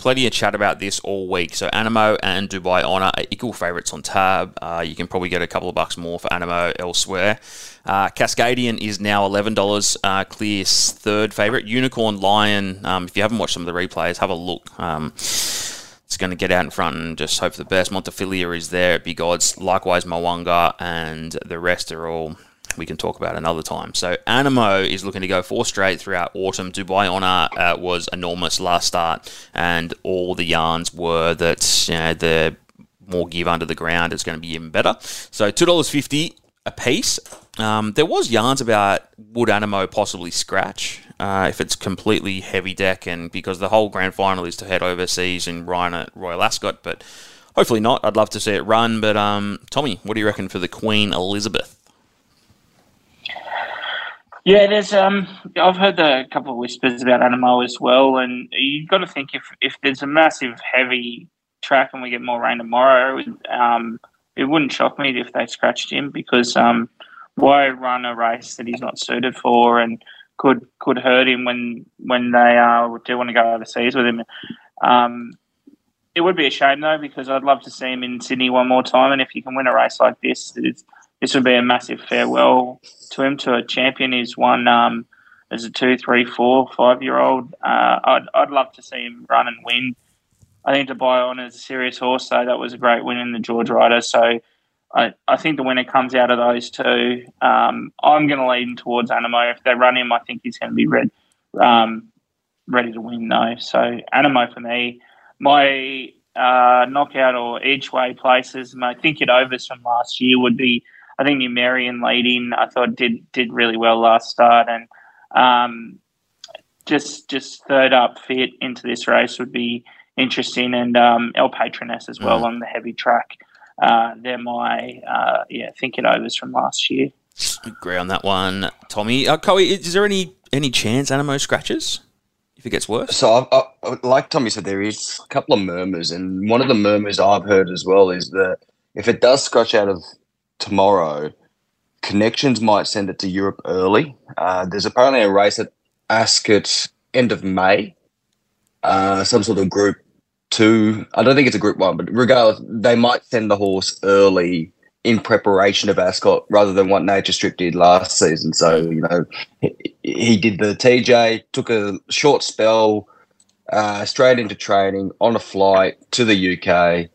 plenty of chat about this all week. So, Anamoe and Dubai Honor are equal favourites on tab. Uh, you can probably get a couple of bucks more for Anamoe elsewhere. Uh, Cascadian is now $11, uh, clear third favourite. Unicorn Lion, um, if you haven't watched some of the replays, have a look. Um, it's going to get out in front and just hope for the best. Montefilia is there at big odds. Likewise, Mo'unga and the rest are all we can talk about another time. So Anamoe is looking to go four straight throughout autumn. Dubai Honor uh, was enormous last start, and all the yarns were that you know, the more give under the ground is going to be even better. So two dollars fifty a piece. Um, there was yarns about would Anamoe possibly scratch uh, if it's completely heavy deck, and because the whole grand final is to head overseas and run at Royal Ascot, but hopefully not. I'd love to see it run. But um, Tommy, what do you reckon for the Queen Elizabeth? Yeah, there's um, I've heard a couple of whispers about Anamoe as well, and you've got to think if if there's a massive heavy track and we get more rain tomorrow, um, it wouldn't shock me if they scratched him because um, why run a race that he's not suited for and could could hurt him when when they uh, do want to go overseas with him. Um, it would be a shame though because I'd love to see him in Sydney one more time, and if you can win a race like this, it's this would be a massive farewell to him to a champion. He's won um, as a two, three, four, five year old. Uh, I'd, I'd love to see him run and win. I think Dubai Honour is a serious horse, so that was a great win in the George Ryder. So I, I think the winner comes out of those two. Um, I'm going to lean towards Anamoe. If they run him, I think he's going to be red, um, ready to win, though. So Anamoe for me. My uh, knockout or each way places, my think it overs from last year would be I think Numerian leading, I thought did did really well last start, and um, just just third up fit into this race would be interesting, and um, El Patroness as well mm. on the heavy track. Uh, they're my uh, yeah think it overs from last year. Agree on that one, Tommy. Uh, is there any any chance Anamoe scratches? if it gets worse? So, I, I, like Tommy said, there is a couple of murmurs, and one of the murmurs I've heard as well is that if it does scratch out of tomorrow, Connections might send it to Europe early. Uh, there's apparently a race at Ascot end of May, uh, some sort of group two. I don't think it's a group one, but regardless, they might send the horse early in preparation of Ascot rather than what Nature Strip did last season. So, you know, he, he did the TJ, took a short spell, uh, straight into training on a flight to the UK.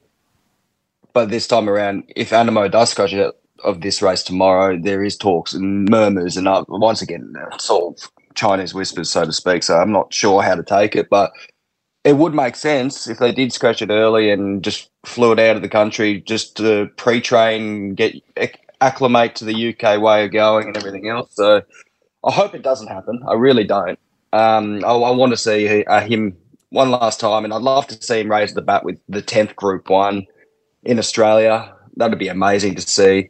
But this time around, if Anamoe does scratch it of this race tomorrow, there is talks and murmurs, and uh, once again, it's all Chinese whispers, so to speak. So I'm not sure how to take it, but it would make sense if they did scratch it early and just flew it out of the country just to pre-train, get acclimate to the UK way of going and everything else. So I hope it doesn't happen. I really don't. Um, I, I, want to see uh, him one last time, and I'd love to see him raise the bat with the tenth Group One in Australia. That'd be amazing to see.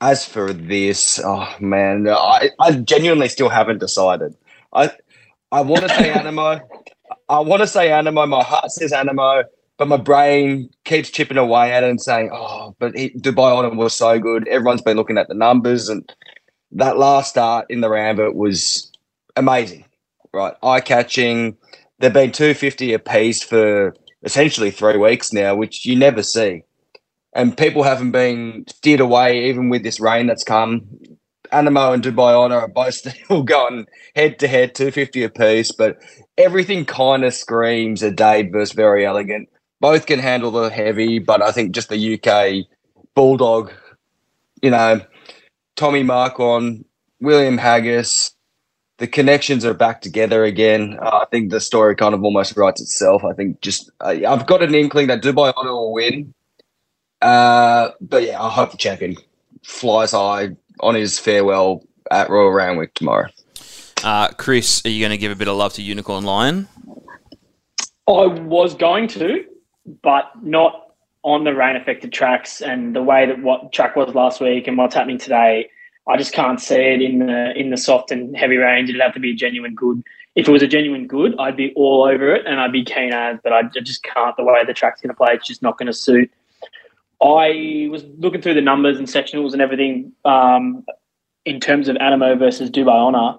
As for this, oh man, I, I genuinely still haven't decided. I I want to say Anamoe. I want to say Anamoe. My heart says Anamoe, but my brain keeps chipping away at it and saying, "Oh, but he, Dubai Honour was so good. Everyone's been looking at the numbers, and that last start in the Ranvet was amazing, right? Eye catching. They've been two fifty a piece for essentially three weeks now, which you never see. And people haven't been steered away, even with this rain that's come. Anamoe and Dubai Honor are both still going head to head, 250 apiece, but everything kind of screams a Dade versus Verry Elleegant. Both can handle the heavy, but I think just the UK Bulldog, you know, Tommy Marquand, William Haggas. The connections are back together again. Uh, I think the story kind of almost writes itself. I think just uh, I've got an inkling that Dubai Honor will win. Uh, but yeah, I hope the champion flies high on his farewell at Royal Randwick tomorrow. Uh, Chris, are you going to give a bit of love to Unicorn Lion? I was going to, but not on the rain affected tracks and the way that what track was last week and what's happening today. I just can't see it in the in the soft and heavy range. It'd have to be a genuine good. If it was a genuine good, I'd be all over it and I'd be keen as. But I just can't. The way the track's going to play, it's just not going to suit. I was looking through the numbers and sectionals and everything um, in terms of Anamoe versus Dubai Honor,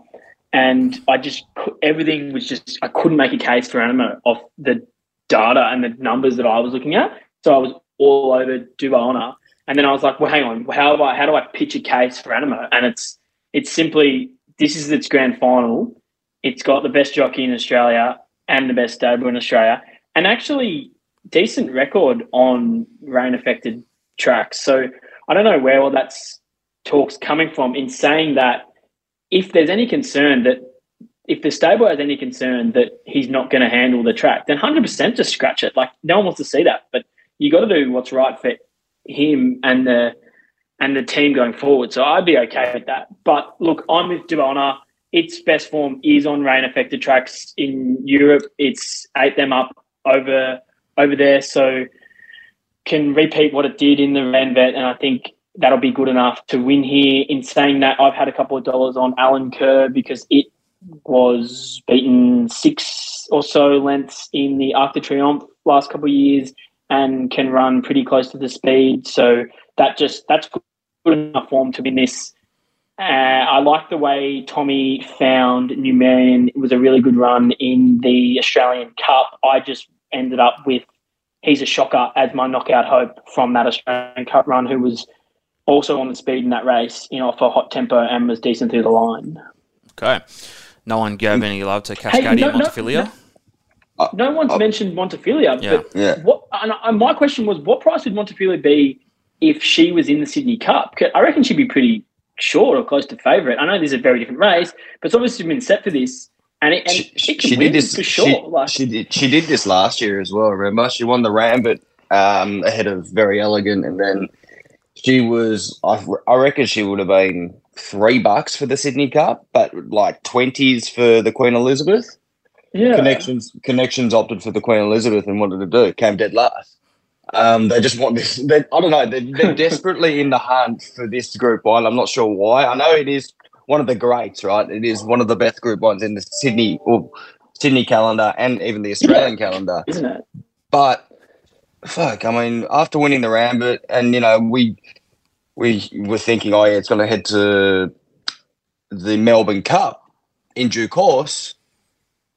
and I just everything was just I couldn't make a case for Anamoe off the data and the numbers that I was looking at. So I was all over Dubai Honor, and then I was like, well, hang on, how do I how do I pitch a case for Anamoe? And it's it's simply this is its grand final. It's got the best jockey in Australia and the best stable in Australia, and actually decent record on rain affected tracks. So I don't know where all that's talks coming from in saying that if there's any concern that if the stable has any concern that he's not going to handle the track, then 100% just scratch it. Like no one wants to see that, but you got to do what's right for him and the and the team going forward. So I'd be okay with that. But look, I'm with Dubai Its best form is on rain affected tracks in Europe. It's ate them up over over there, so can repeat what it did in the Ranvet, and I think that'll be good enough to win here. In saying that, I've had a couple of dollars on Alenquer because it was beaten six or so lengths in the Arc de Triomphe last couple of years and can run pretty close to the speed. So that just that's good enough form to win this. Uh, I like the way Tommy found Numerian. It was a really good run in the Australian Cup. I just ended up with he's a shocker as my knockout hope from that Australian Cup run, who was also on the speed in that race, you know, for hot tempo and was decent through the line. Okay. No one gave any love to Cascadian hey, no, Montefilia? No, no one's uh, mentioned Montefilia, yeah. but yeah. what? And my question was, what price would Montefilia be if she was in the Sydney Cup? I reckon she'd be pretty short or close to favourite. I know this is a very different race, but it's obviously been set for this. And, it, and she, she did this for sure. She, like, she, did. She did this last year as well. Remember, she won the Ranvet um, ahead of Verry Elleegant, and then she was. I, I reckon she would have been three bucks for the Sydney Cup, but like twenties for the Queen Elizabeth. Yeah. Connections connections opted for the Queen Elizabeth and wanted to do came dead last. Um, they just want this. They, I don't know. They're, they're desperately in the hunt for this Group One. I'm not sure why. I know it is one of the greats, right? It is one of the best Group Ones in the Sydney or Sydney calendar and even the Australian yeah. calendar, isn't it? But fuck, I mean, after winning the Ranvet, and you know, we we were thinking, oh yeah, it's going to head to the Melbourne Cup in due course,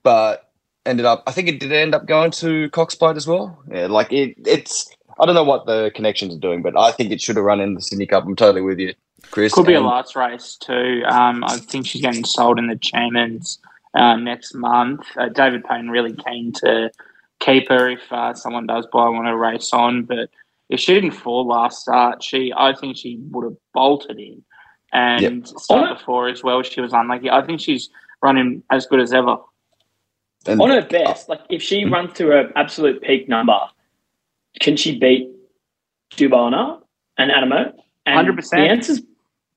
but ended up. I think it did end up going to Cox Plate as well. Yeah, like it, it's. I don't know what the connections are doing, but I think it should have run in the Sydney Cup. I'm totally with you. Chris. Could be a last race too. Um, I think she's getting sold in the Chairman's uh, next month. Uh, David Payne really keen to keep her if uh, someone does buy one to race on. But if she didn't fall last start, she I think she would have bolted in. And yep. start before as well, she was unlucky. I think she's running as good as ever. And, on her best, like if she runs to her absolute peak number, can she beat Dubai Honour and Anamoe? Hundred percent. The answer's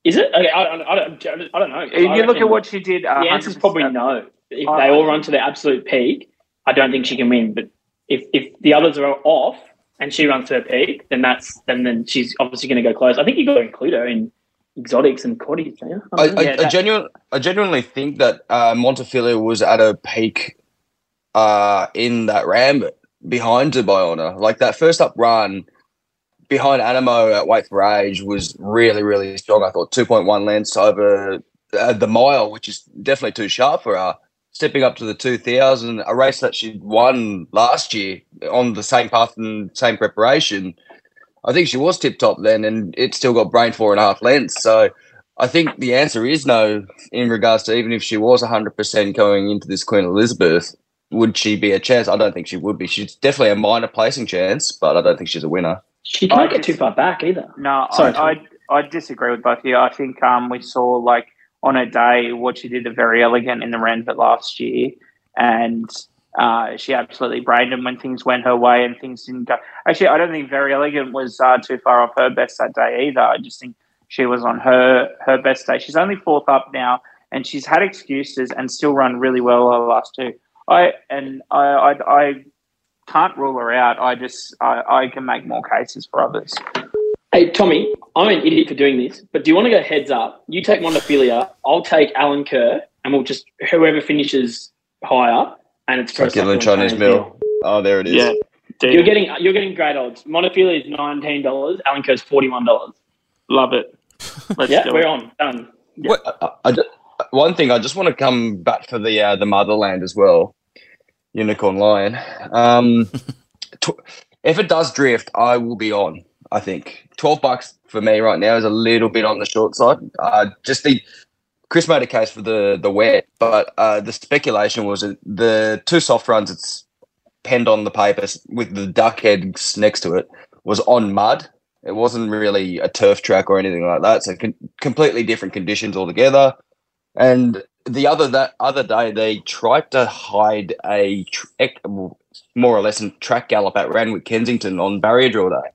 is it? Okay, I, I, I, don't, I don't know. If you look at what she did, uh, the answer's probably no. If they all run to their absolute peak, I don't think she can win. But if if the others are off and she runs to her peak, then that's then then she's obviously going to go close. I think you have got to include her in exotics and quaddies. Yeah? I, I, yeah, I, genuine, I genuinely think that uh, Montefilia was at a peak uh, in that Ranvet behind Dubai. Like that first up run behind Anamoe at weight for age was really, really strong. I thought 2.1 lengths over uh, the mile, which is definitely too sharp for her. Stepping up to the 2000, a race that she won last year on the same path and same preparation. I think she was tip top then, and it still got brain four and a half lengths. So I think the answer is no in regards to even if she was 100% going into this Queen Elizabeth, would she be a chance? I don't think she would be. She's definitely a minor placing chance, but I don't think she's a winner. She can't I get dis- too far back either. No, Sorry, I, I, I disagree with both of you. I think um, we saw like on a day what she did a Verry Elleegant in the Ranvet last year, and uh, she absolutely brained him when things went her way and things didn't go. Actually, I don't think Verry Elleegant was uh, too far off her best that day either. I just think she was on her her best day. She's only fourth up now, and she's had excuses and still run really well her last two. I and I I, I can't rule her out. I just I, I can make more cases for others. Hey, Tommy, I'm an idiot for doing this, but do you want to go heads up? You take Montefilia, I'll take Alenquer, and we'll just whoever finishes higher, and it's Like Gillian Chinese mill. Oh, there it is. Yeah, You're getting you're getting great odds. Montefilia is nineteen dollars. Alenquer's forty one dollars. love it. Let's Yeah, we're it. on done. I, I ju- one thing I just want to come back for the uh, the motherland as well, Unicorn Lion. Um, tw- if it does drift, I will be on. I think twelve bucks for me right now is a little bit on the short side. Uh, just the Chris made a case for the the wet, but uh, the speculation was the two soft runs it's penned on the papers with the duck heads next to it was on mud. It wasn't really a turf track or anything like that. So con- completely different conditions altogether. And the other that other day, they tried to hide a tr- ec- more or less a track gallop at Randwick Kensington on barrier draw day.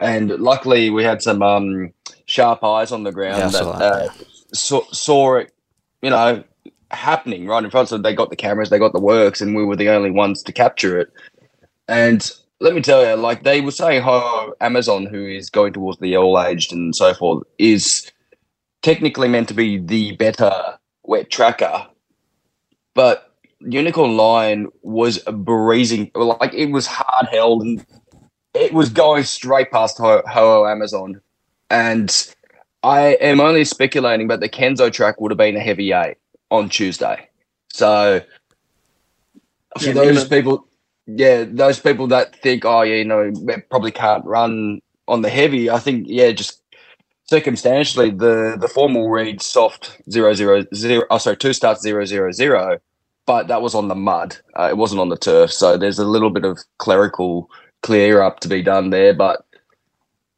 And luckily, we had some um, sharp eyes on the ground Yeah, that saw that, uh, saw, saw it, you know, happening right in front. Of so they got the cameras, they got the works, and we were the only ones to capture it. And let me tell you, like they were saying, how Amazon, who is going towards the all aged and so forth, is technically meant to be the better wet tracker, but Unicorn Lion was a breezing, like it was hard held and it was going straight past Ho, Ho Amazon. And I am only speculating, but the Kenzo track would have been a heavy eight on Tuesday. So for Yeah, those minimum. people, yeah, those people that think, oh, yeah, you know, probably can't run on the heavy, I think, yeah, just circumstantially, the the form will read soft zero zero zero. Oh, sorry, two starts zero zero zero, but that was on the mud. Uh, it wasn't on the turf, so there's a little bit of clerical clear up to be done there, but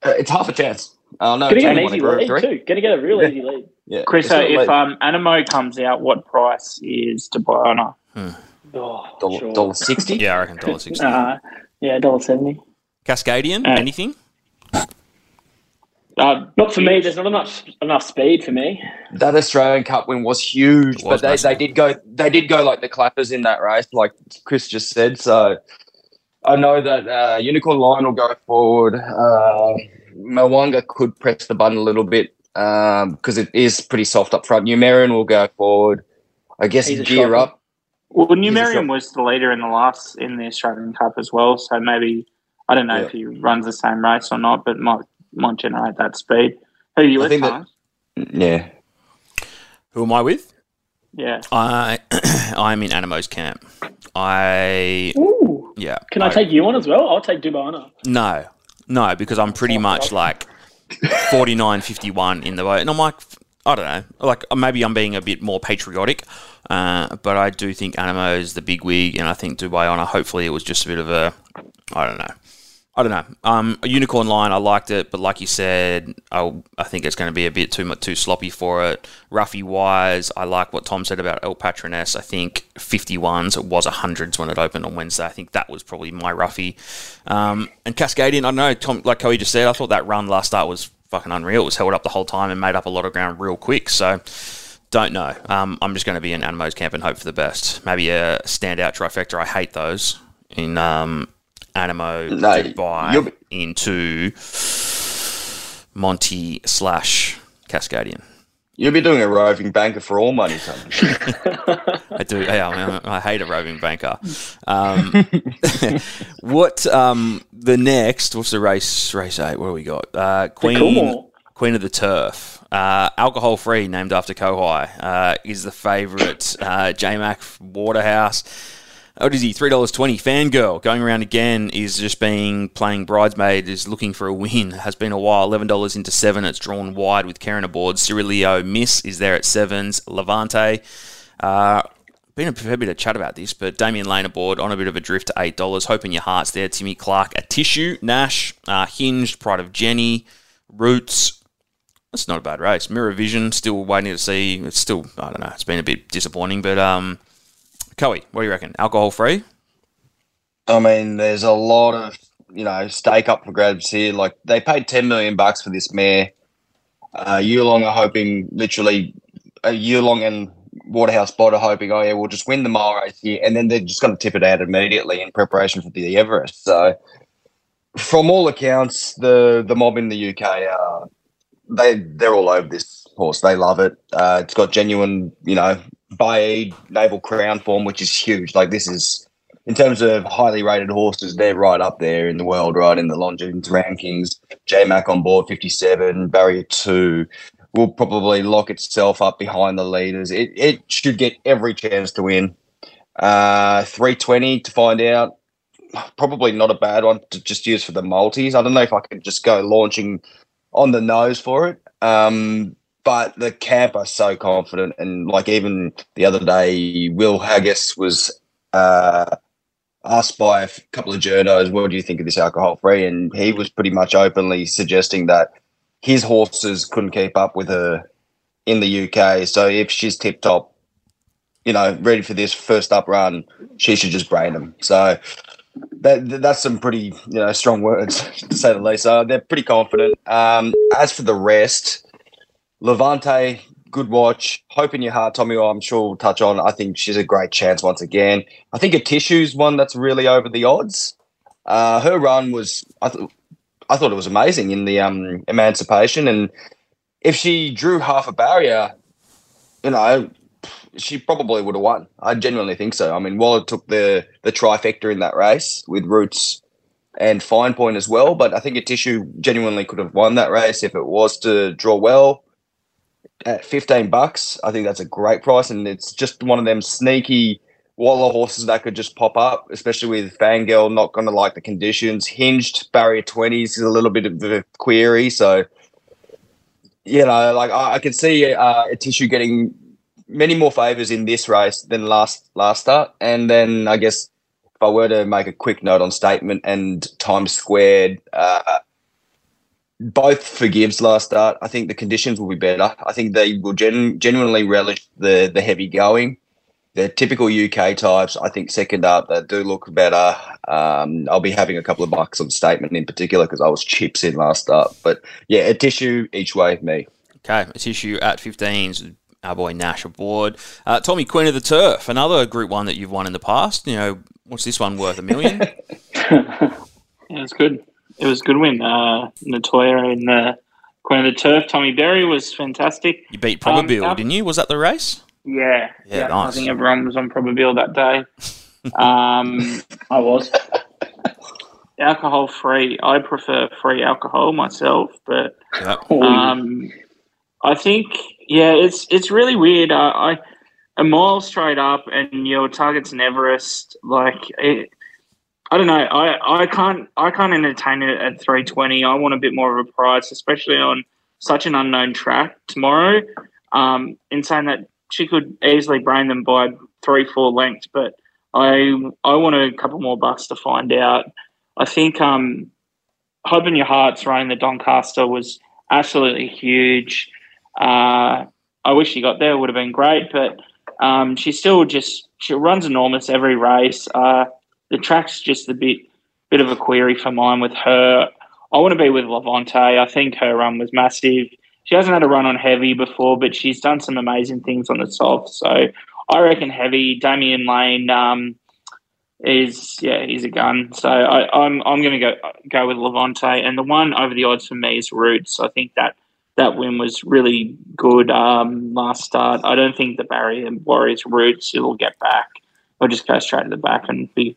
uh, it's half a chance. Oh no, Gonna get an Tony won a easy lead three. too. Gonna get a real Yeah. easy lead. Yeah, Chris, it's not if um, Anamoe comes out, what price is to buy on her? Oh, dollar, sure. dollar sixty. Yeah, I reckon dollar sixty. Uh, yeah, dollar seventy. Cascadian, Uh, anything? Uh, Not for me. There's not enough enough speed for me. That Australian Cup win was huge, was but they, they did go they did go like the clappers in that race, like Chris just said. So I know that uh, Unicorn Lion will go forward. Uh, Mo'unga could press the button a little bit because it is pretty soft up front. Numerian will go forward. I guess He's a gear up. well, He's a Numerian was the leader in the last in the Australian Cup as well, so maybe I don't know Yeah. if he runs the same race or not, but might might at that speed. Who are you I with, that- Yeah, Who am I with? Yeah. I I'm in Anamoe's camp. I Ooh. yeah. Can I, take you on as well? I'll take Dubai Honour. No, no, because I'm pretty much like 49 51 in the vote. And I'm like, I don't know, like maybe I'm being a bit more patriotic, uh, but I do think Anamoe is the big wig, and I think Dubai Honor, hopefully it was just a bit of a, I don't know. I don't know. Um, a Unicorn Lion, I liked it, but like you said, I, I think it's going to be a bit too too sloppy for it. Roughy wise, I like what Tom said about El Patroness. I think 51s, it was 100s when it opened on Wednesday. I think that was probably my roughy. Um, and Cascadian, I don't know, Tom, like Coey just said, I thought that run last start was fucking unreal. It was held up the whole time and made up a lot of ground real quick. So don't know. Um, I'm just going to be in Anamoe's camp and hope for the best. Maybe a standout trifecta. I hate those in um, Anamoe, No, Dubai you'll into Monty slash Cascadian. you'll be doing a roving banker for all money, Tony. I do. Yeah, I, I hate a roving banker. Um, what um, the next? What's the race? Race eight. What do we got? Uh, Queen Coolmore. Queen of the Turf. Uh, alcohol free, named after Kohei, uh, is the favourite. Uh, JMac Waterhouse. He? Three dollars twenty. Fangirl going around again is just being playing bridesmaid. Is looking for a win. Has been a while. Eleven dollars into seven. It's drawn wide with Kerrin aboard. Sirileo Miss is there at sevens. Levante. Uh, been a fair bit of chat about this, but Damian Lane aboard on a bit of a drift to eight dollars. Hope in Your Heart's there. Timmy Clark, Atishu. Nash, uh, Hinged, Pride of Jenny, Roots, That's not a bad race. Mirror Vision, still waiting to see. It's still, I don't know, it's been a bit disappointing. But, um, Coey, what do you reckon? Alcohol free? I mean, there's a lot of you know stake up for grabs here. Like they paid ten million bucks for this mare. Uh, Yulong are hoping literally uh, Yulong and Waterhouse Bot are hoping, oh yeah, we'll just win the mile race here, and then they're just going to tip it out immediately in preparation for the Everest. So, from all accounts, the the mob in the UK are they they're all over this horse. They love it. Uh, it's got genuine, you know, Baaeed naval crown form, which is huge. Like this is in terms of highly rated horses, they're right up there in the world, right in the Longines rankings. J Mac on board, 57, barrier two will probably lock itself up behind the leaders. It, it should get every chance to win. Uh, 320 to find out. Probably not a bad one to just use for the multis. I don't know if I could just go launching on the nose for it. Um, but the camp are so confident, and like even the other day, Will Haggas was uh, asked by a couple of journos, "What do you think of this alcohol free?" and he was pretty much openly suggesting that his horses couldn't keep up with her in the UK. So if she's tip top, you know, ready for this first up run, she should just brain them. So that, that's some pretty you know strong words to say the least. So they're pretty confident. Um, as for the rest, Levante, good watch. Hope in your heart, Tommy. I'm sure we'll touch on. I think she's a great chance once again. I think Atishu's one that's really over the odds. Uh, her run was, I, th- I thought it was amazing in the um, Emancipation, and if she drew half a barrier, you know, she probably would have won. I genuinely think so. I mean, Waller took the the trifecta in that race with Roots and Fine Point as well, but I think Atishu genuinely could have won that race if it was to draw well at 15 bucks, I think that's a great price. And it's just one of them sneaky Waller horses that could just pop up, especially with Fangirl not going to like the conditions. Hinged barrier 20s is a little bit of a query. So, you know, like I, I can see uh, Atishu getting many more favors in this race than last last start. And then I guess if I were to make a quick note on statement and Times Square, uh, both forgives last start. I think the conditions will be better. I think they will gen- genuinely relish the the heavy going. The typical UK types, I think, second up, they do look better. Um, I'll be having a couple of bucks on statement in particular because I was chips in last start. But yeah, Atishu each way, me. Okay, Atishu at 15s. Our boy Nash aboard. Uh, Tommy Queen of the Turf, another Group One that you've won in the past. You know, what's this one worth? A million? yeah, it's good it was a good win. Uh, Nettoyer and the Queen of the Turf, Tommy Berry was fantastic. You beat Probabeel, um, didn't you? Was that the race? Yeah, yeah, yeah nice. I think everyone was on Probabeel that day. um, I was. Alcohol free. I prefer free alcohol myself, but um, I think yeah, it's it's really weird. I, I a mile straight up and your target's an Everest. Like it, I don't know. I, I can't I can't entertain it at 320. I want a bit more of a price, especially on such an unknown track tomorrow. Um, in saying that she could easily brain them by three four lengths, but I I want a couple more bucks to find out. I think um, Hope in Your Heart's running the Doncaster was absolutely huge. Uh, I wish she got there; would have been great, but um, she still just she runs enormous every race. Uh, the track's just a bit bit of a query for mine with her. I want to be with Levante. I think her run was massive. She hasn't had a run on heavy before, but she's done some amazing things on the soft. So I reckon heavy. Damian Lane um, is yeah, he's a gun. So I, am I'm, I'm going to go go with Levante, and the one over the odds for me is Roots. I think that that win was really good um, last start. I don't think the barrier Warriors Roots it'll get back. I'll just go straight to the back and be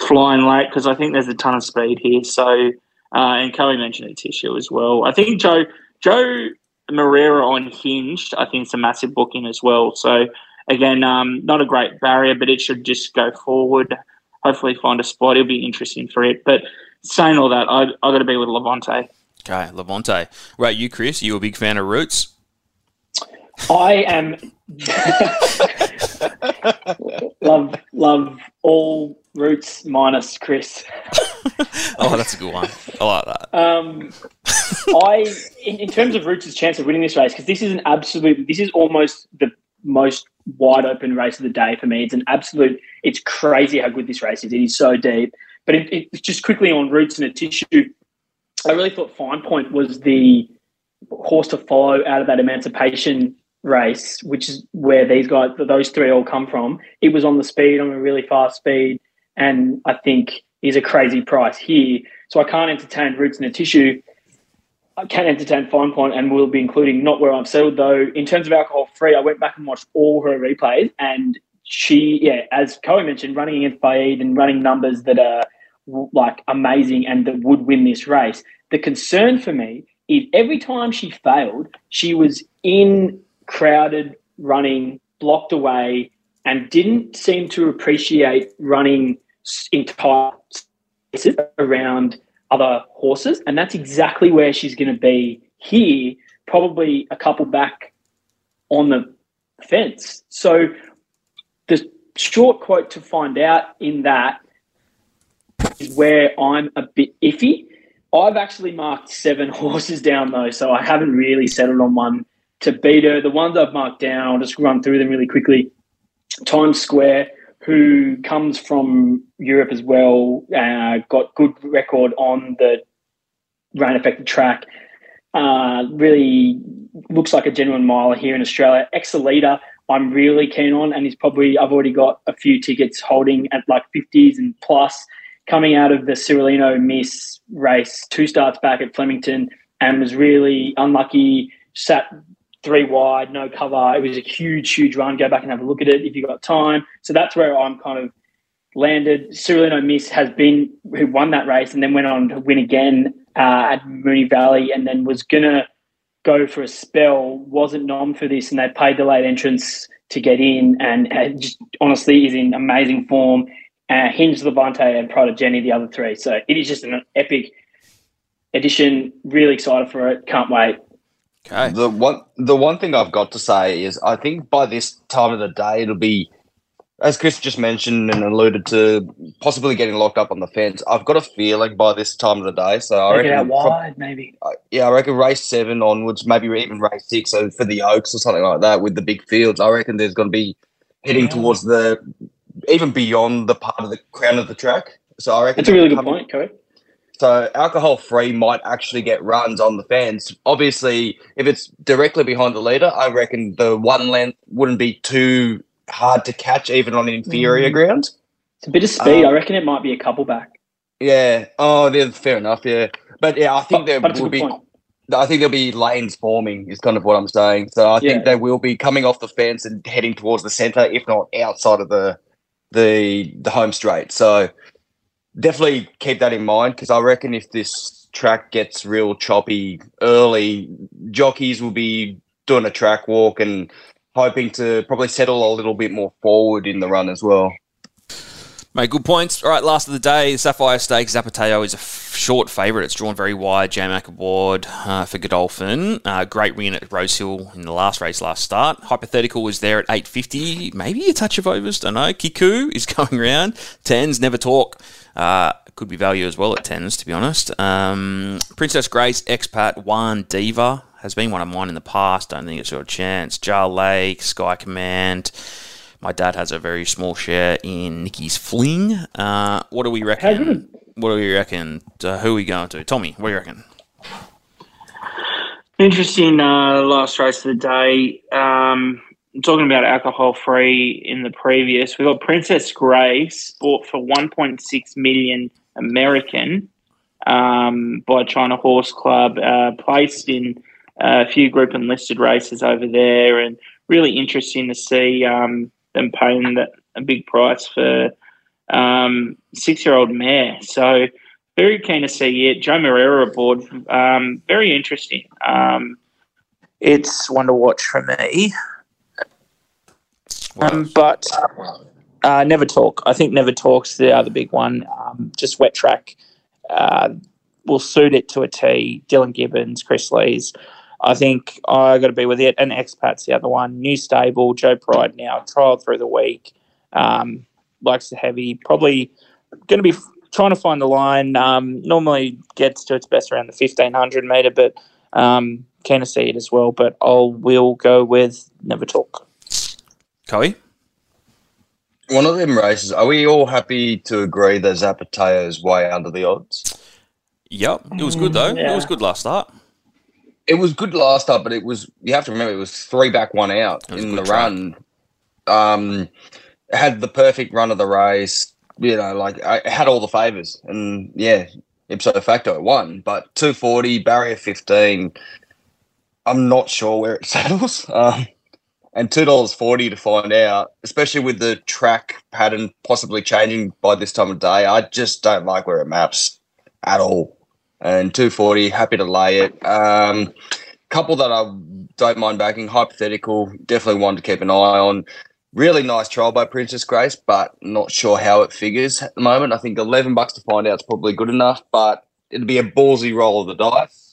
flying late because I think there's a ton of speed here. So, uh, and Kelly mentioned Atishu as well. I think Joe João Moreira on Hinged, I think it's a massive booking as well. So again, um, not a great barrier, but it should just go forward. Hopefully, find a spot. It'll be interesting for it. But saying all that, I I got to be with Levante. Okay, Levante. Right, you, Chris, you a big fan of Roots? I am love love all roots minus Chris. oh, that's a good one. I like that. Um, I, in, in, terms of Roots' chance of winning this race, because this is an absolute, this is almost the most wide open race of the day for me. It's an absolute, it's crazy how good this race is. It is so deep. But it, it, just quickly on Roots and Atishu, I really thought Fine Point was the horse to follow out of that emancipation race, which is where these guys, those three all come from. It was on the speed, on a really fast speed, and I think is a crazy price here. So I can't entertain Roots and tissue. I can entertain Fine Point and will be including not where I'm settled though. In terms of alcohol free, I went back and watched all her replays and she, yeah, as Coe mentioned, running against Baaeed and running numbers that are like amazing and that would win this race. The concern for me is every time she failed, she was in crowded running, blocked away, and didn't seem to appreciate running entire around other horses. And that's exactly where she's going to be here, probably a couple back on the fence. So the short quote to find out in that is where I'm a bit iffy. I've actually marked seven horses down though, so I haven't really settled on one to beat her. The ones I've marked down, I'll just run through them really quickly. Times Square, who comes from Europe as well, uh, got good record on the rain affected track. Uh, really looks like a genuine miler here in Australia. Ex leader, I'm really keen on, and he's probably I've already got a few tickets holding at like 50s and plus coming out of the Sirileo Miss race, two starts back at Flemington, and was really unlucky. Sat three wide, no cover. It was a huge, huge run. Go back and have a look at it if you've got time. So that's where I'm kind of landed. Sirileo Miss has been who won that race and then went on to win again uh, at Moonee Valley and then was gonna go for a spell. Wasn't nom for this, and they paid the late entrance to get in, and uh, just honestly is in amazing form. Uh, Hinge Levante and Prodigy, the other three. So it is just an epic edition. Really excited for it. Can't wait. Okay. The one the one thing I've got to say is I think by this time of the day it'll be as Chris just mentioned and alluded to possibly getting locked up on the fence. I've got a feeling by this time of the day. So I reckon out wide, maybe. Uh, yeah, I reckon race seven onwards, maybe even race six. So for the Oaks or something like that with the big fields, I reckon there's going to be heading yeah. towards the even beyond the part of the crown of the track. So I reckon that's a really good point, Corey. So alcohol free might actually get runs on the fence. Obviously, if it's directly behind the leader, I reckon the one length wouldn't be too hard to catch, even on inferior mm. ground. It's a bit of speed. Um, I reckon it might be a couple back. Yeah. Oh, yeah, fair enough. Yeah, but yeah, I think but, there will be. Point. I think there'll be lanes forming. Is kind of what I'm saying. So I think they will be coming off the fence and heading towards the centre, if not outside of the the the home straight. So definitely keep that in mind because I reckon if this track gets real choppy early, jockeys will be doing a track walk and hoping to probably settle a little bit more forward in the run as well. Mate, good points. All right, last of the day, the Sapphire Stakes. Zapateo is a f- short favourite. It's drawn very wide. J-Mac aboard uh, for Godolphin. Uh, great win at Rosehill in the last race, last start. Hypothetical was there at 850. Maybe a touch of overs, don't know. Kiku is going around. Tens, never talk. Uh, could be value as well at tens, to be honest. Um, Princess Grace, Expat, One Diva has been one of mine in the past. Don't think it's your chance. Jar Lake, Sky Command. My dad has a very small share in Nicky's Fling. Uh, what do we reckon? What do we reckon? Uh, who are we going to? Tommy, what do you reckon? Interesting uh, last race of the day. Um, talking about alcohol free in the previous, we got Princess Grace bought for 1.6 million American um, by China Horse Club, uh, placed in a few group and listed races over there, and really interesting to see um, them paying that, a big price for um, six year old mare. So very keen to see it. João Moreira aboard, um, very interesting. Um, it's one to watch for me. Um, but uh, Never Talk. I think Never Talk's the other big one. Um, just wet track uh, will suit it to a T. Dylan Gibbons, Kris Lees. I think I got to be with it. And Expat's the other one. New stable, Joe Pride now, trial through the week. Um, likes the heavy. Probably going to be trying to find the line. Um, normally gets to its best around the fifteen hundred meter, but um, keen to see it as well. But I'll will go with Never Talk. Coey? One of them races. Are we all happy to agree that Zapateo is way under the odds? Yep. It was good though. yeah. It was good last start. It was good last start, but it was you have to remember it was three back, one out It was a in the track. run. Um, had the perfect run of the race. You know, like I had all the favors, and yeah, ipso facto it won. But two forty barrier fifteen. I'm not sure where it settles. Um, and two dollars forty to find out, especially with the track pattern possibly changing by this time of day. I just don't like where it maps at all. And two forty, happy to lay it. Um, couple that I don't mind backing, hypothetical, definitely one to keep an eye on. Really nice trial by Princess Grace, but not sure how it figures at the moment. I think eleven bucks to find out is probably good enough, but it'd be a ballsy roll of the dice.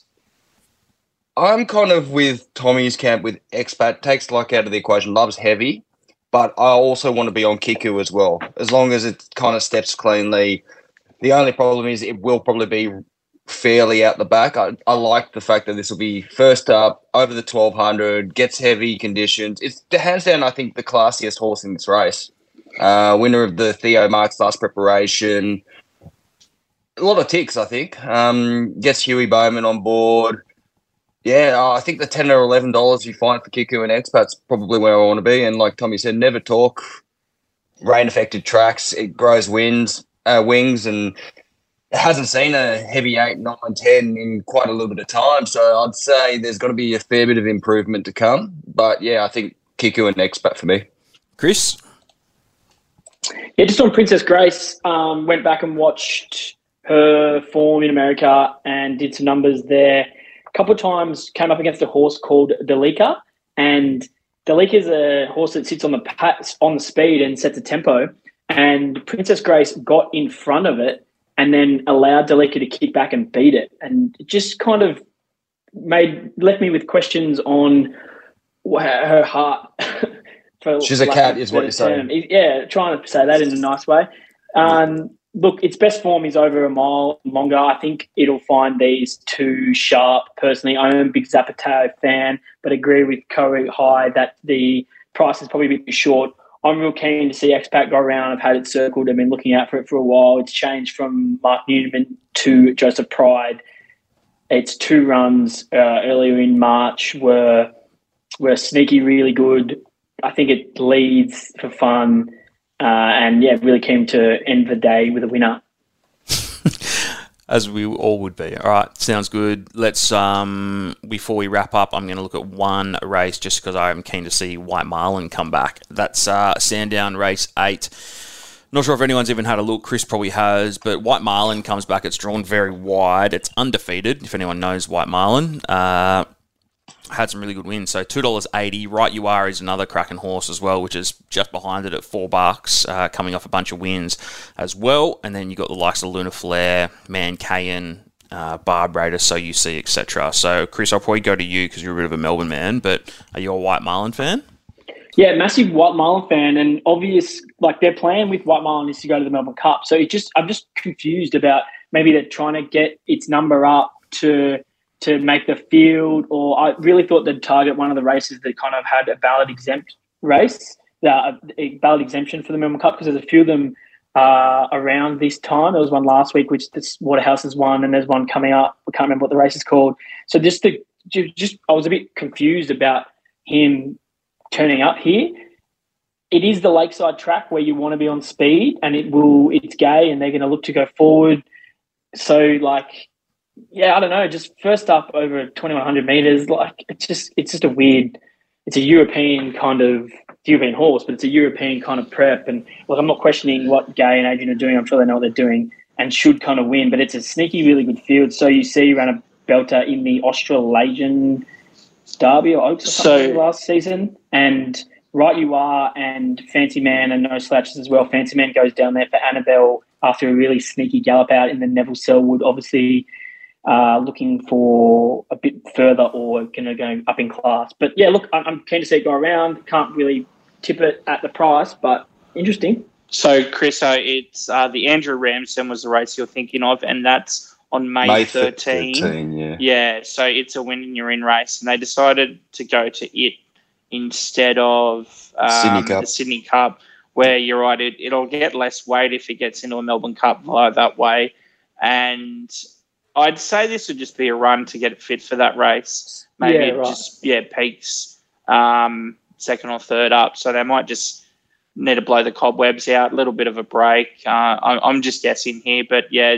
I'm kind of with Tommy's camp with expat, takes luck out of the equation, loves heavy, but I also want to be on Kiku as well. As long as it kind of steps cleanly. The only problem is it will probably be fairly out the back. I, I like the fact that this will be first up over the 1200, gets heavy conditions. It's the hands down, I think, the classiest horse in this race. Uh, winner of the Theo Marks last preparation. A lot of ticks, I think. Um, gets Huey Bowman on board. Yeah, uh, I think the ten or eleven dollars you find for Kiku and Expat's probably where I want to be. And like Tommy said, never talk. Rain affected tracks, it grows winds, uh, wings, and it hasn't seen a heavy eight, nine, ten in quite a little bit of time. So I'd say there's got to be a fair bit of improvement to come. But yeah, I think Kiku and Expat for me. Chris? Yeah, just on Princess Grace, um, went back and watched her form in America and did some numbers there. A couple of times came up against a horse called Delika, and Delika is a horse that sits on the pat, on the speed and sets a tempo. And Princess Grace got in front of it and then allowed Delika to kick back and beat it, and it just kind of made left me with questions on her heart. for She's a cat, is what you're saying. Yeah, trying to say that in a nice way. Um, look, its best form is over a mile longer. I think it'll find these too sharp. Personally, I am a big Zapatero fan, but agree with Kohei that the price is probably a bit short. I'm real keen to see Expat go around. I've had it circled. I've been looking out for it for a while. It's changed from Mark Newnham to Joseph Pride. Its two runs uh, earlier in March were were sneaky, really good. I think it leads for fun, uh, and yeah, really keen to end the day with a winner. As we all would be. All right, sounds good. Let's um before we wrap up, I'm going to look at one race just because I'm keen to see White Marlin come back. That's uh, Sandown Race Eight. Not sure if anyone's even had a look. Chris probably has, but White Marlin comes back. It's drawn very wide. It's undefeated. If anyone knows White Marlin, uh, had some really good wins. So two dollars eighty. Right, you are is another cracking horse as well, which is just behind it at four bucks, uh, coming off a bunch of wins as well. And then you got the likes of Luna Flare, Man Cayen, uh, Barbrader, So You See, etc. So Chris, I'll probably go to you because you're a bit of a Melbourne man. But are you a White Marlin fan? Yeah, massive White Marlin fan, and obvious like their plan with White Marlin is to go to the Melbourne Cup. So it just I'm just confused about maybe they're trying to get its number up to to make the field, or I really thought they'd target one of the races that kind of had a ballot exempt race, uh, a ballot exemption for the Melbourne Cup because there's a few of them uh, around this time. There was one last week, which this Waterhouse has won, and there's one coming up. I can't remember what the race is called. So just the just I was a bit confused about him turning up here. It is the lakeside track where you want to be on speed, and it will. It's gay, and they're going to look to go forward. So, like, yeah, I don't know. Just first up over twenty one hundred meters, like it's just it's just a weird. It's a European kind of European horse, but it's a European kind of prep. And look, I'm not questioning what Gai and Adrian are doing. I'm sure they know what they're doing and should kind of win. But it's a sneaky, really good field. So you see, ran a belter in the Australasian Derby or Oaks or So- last season, and right you are, and Fancy Man and No Slouches as well. Fancy Man goes down there for Annabel after a really sneaky gallop out in the Neville Sellwood, obviously uh, looking for a bit further or going to go up in class. But yeah, look, I'm, I'm keen to see it go around. Can't really tip it at the price, but interesting. So, Chris, uh, it's uh, the Andrew Ramsden was the race you're thinking of, and that's on May, May 13. 13, yeah. Yeah, so it's a win and you're in race, and they decided to go to it instead of um, Sydney Cup. the Sydney Cup, where you're right, it, it'll get less weight if it gets into a Melbourne Cup via that way. And I'd say this would just be a run to get it fit for that race. Maybe Yeah, it right. just yeah peaks um, second or third up, so they might just need to blow the cobwebs out, a little bit of a break. Uh, I'm, I'm just guessing here, but yeah,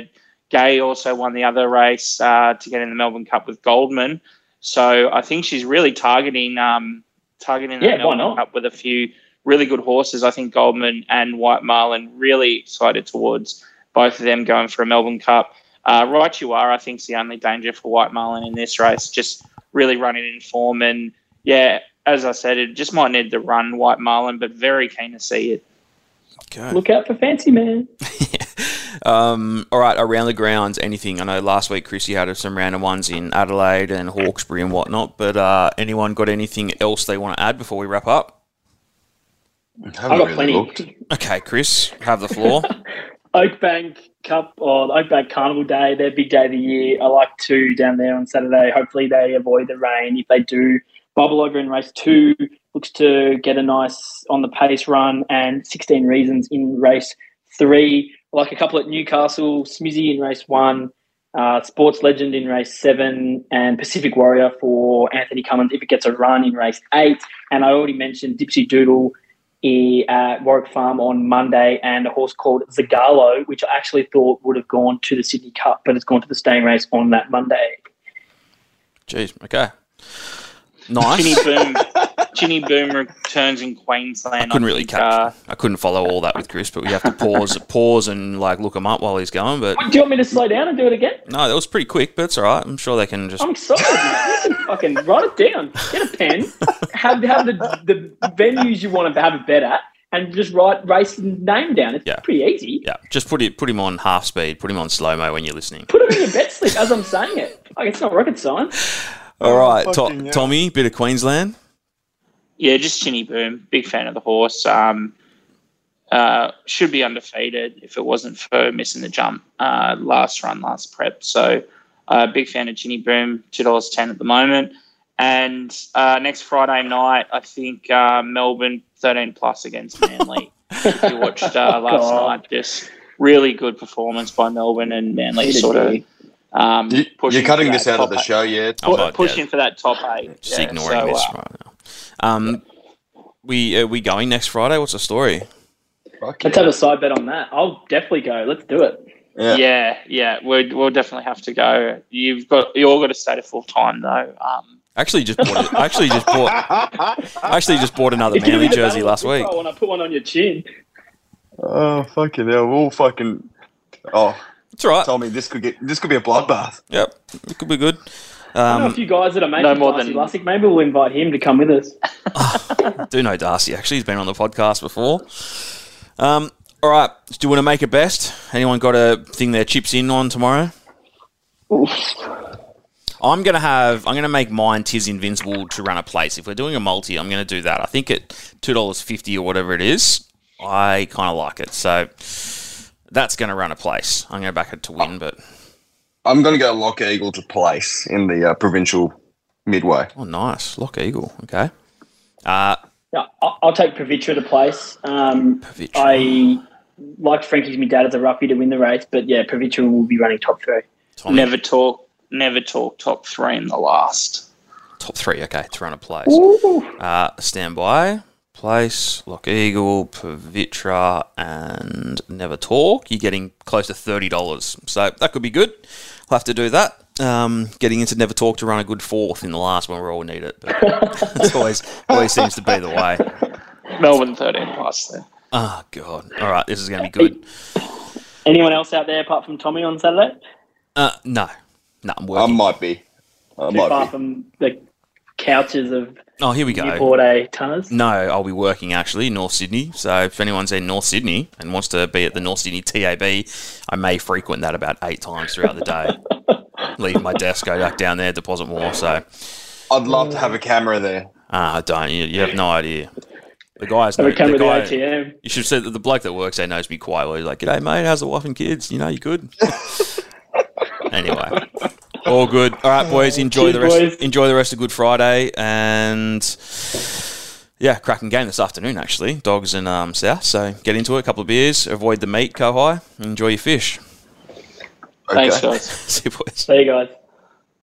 Gai also won the other race uh, to get in the Melbourne Cup with Goldman. So I think she's really targeting um, targeting the Yeah, Melbourne? Cup with a few really good horses. I think Goldman and White Marlin really excited towards both of them going for a Melbourne Cup. Uh, right, you are. I think is the only danger for White Marlin in this race. Just really running in form, and yeah, as I said, it just might need to run White Marlin, but very keen to see it. Okay. Look out for Fancy Man. Um, all right, around the grounds, anything? I know last week Chrissy had some random ones in Adelaide and Hawkesbury and whatnot, but uh, anyone got anything else they want to add before we wrap up? I've got really plenty. looked. Okay, Chris, have the floor. Oakbank Cup or the Oakbank Carnival Day, their big day of the year. I like two down there on Saturday. Hopefully they avoid the rain. If they do, bubble over in race two looks to get a nice on the pace run and 16 reasons in race three. I like a couple at Newcastle, Smizzy in race one, uh, Sports Legend in race seven, and Pacific Warrior for Anthony Cummings if it gets a run in race eight. And I already mentioned Dipsy Doodle i- at uh, Warwick Farm on Monday, and a horse called Zagalo, which I actually thought would have gone to the Sydney Cup, but it's gone to the staying race on that Monday. Jeez, okay. Nice. Ginny Boom, Ginny Boom returns in Queensland. I couldn't I really think, catch. uh, I couldn't follow all that with Chris, but we have to pause, pause, and like look him up while he's going. But Do you want me to slow down and do it again? no, that was pretty quick. But it's all right. I'm sure they can just. I'm excited, mate. You can fucking write it down. Get a pen. Have have the, the venues you want to have a bet at, and just write race name down. It's Yeah. pretty easy. Yeah, just put it, put him on half speed, put him on slow mo when you're listening. Put him in your bet slip as I'm saying it. Like it's not rocket science. All right, fucking to- hell. Tommy, bit of Queensland. Yeah, just Chinny Boom. Big fan of the horse. Um, uh, should be undefeated if it wasn't for missing the jump uh, last run, last prep. So, uh, big fan of Chinny Boom. Two dollars ten at the moment. And uh, next Friday night, I think uh, Melbourne thirteen plus against Manly. if you watched uh, last God. night, just really good performance by Melbourne and Manly. Neither Sort of. you. Um, You, pushing you're cutting this out of the eight. show, yeah? Pushing God. for that top eight. Just Yeah, ignoring so, this uh, right now. Um, we are we going next Friday? What's the story? Fuck Let's yeah. have a side bet on that. I'll definitely go. Let's do it. Yeah. Yeah, yeah, we'll, we'll definitely have to go. You've got you all got to stay to full time though. Um, Actually, just bought. It, actually just bought. I actually just bought another You're Manly jersey last week. football When I put one on your chin. oh, fucking hell. We'll fucking. Oh, It's all right. Tommy, this could get this could be a bloodbath. Yep, it could be good. I know a Um, few guys that are mates no more Darcy than- Lussick. Maybe we'll invite him to come with us. do know Darcy actually. He's been on the podcast before. Um, all right. Do you want to make a best? Anyone got a thing their chips in on tomorrow? I'm gonna have. I'm gonna make mine Tis Invincible to run a place. If we're doing a multi, I'm gonna do that. I think at two dollars fifty or whatever it is, I kind of like it. So that's gonna run a place. I'm gonna back it to win, but I'm going to go Lock Eagle to place in the uh, provincial midway. oh, nice lock eagle. Okay. Uh, Yeah, I'll, I'll take Pravitra to place. Um, Pavitra. I liked Frankie's my dad as a roughie to win the race, but yeah, Pravitra will be running top three. Tommy, never talk, never talk top three in the last. top three. Okay, to run a place. Ooh. Uh, standby, place, Lock Eagle, Pavitra, and Never Talk. You're getting close to thirty dollars, so that could be good. I'll have to do that. Um, getting into Never Talk to run a good fourth in the last when we all need it, but it's always always seems to be the way. Melbourne thirteen plus there. Oh god! All right, this is going to be good. Anyone else out there apart from Tommy on Saturday? Uh, no, no, I'm I might be. I Too far be. from the couches of oh, here we go. Newport A tonners. No, I'll be working actually North Sydney. So if anyone's in North Sydney and wants to be at the North Sydney TAB, I may frequent that about eight times throughout the day. Leave my desk, go back down there, deposit more. So I'd love to have a camera there. ah, I don't. You, you have no idea. The guys Have know. a come The with the guy, ATM. you should have said that the bloke that works there knows me quite well. He's like, "G'day, mate. How's the wife and kids? You know, you good?" anyway, all good. All right, boys. Enjoy Cheers, the rest. boys. Enjoy the rest of Good Friday, and yeah, cracking game this afternoon. Actually, dogs and um, South. So get into it. A couple of beers. Avoid the meat. Go high. Enjoy your fish. Thanks, Okay. guys. See you, boys. See you guys.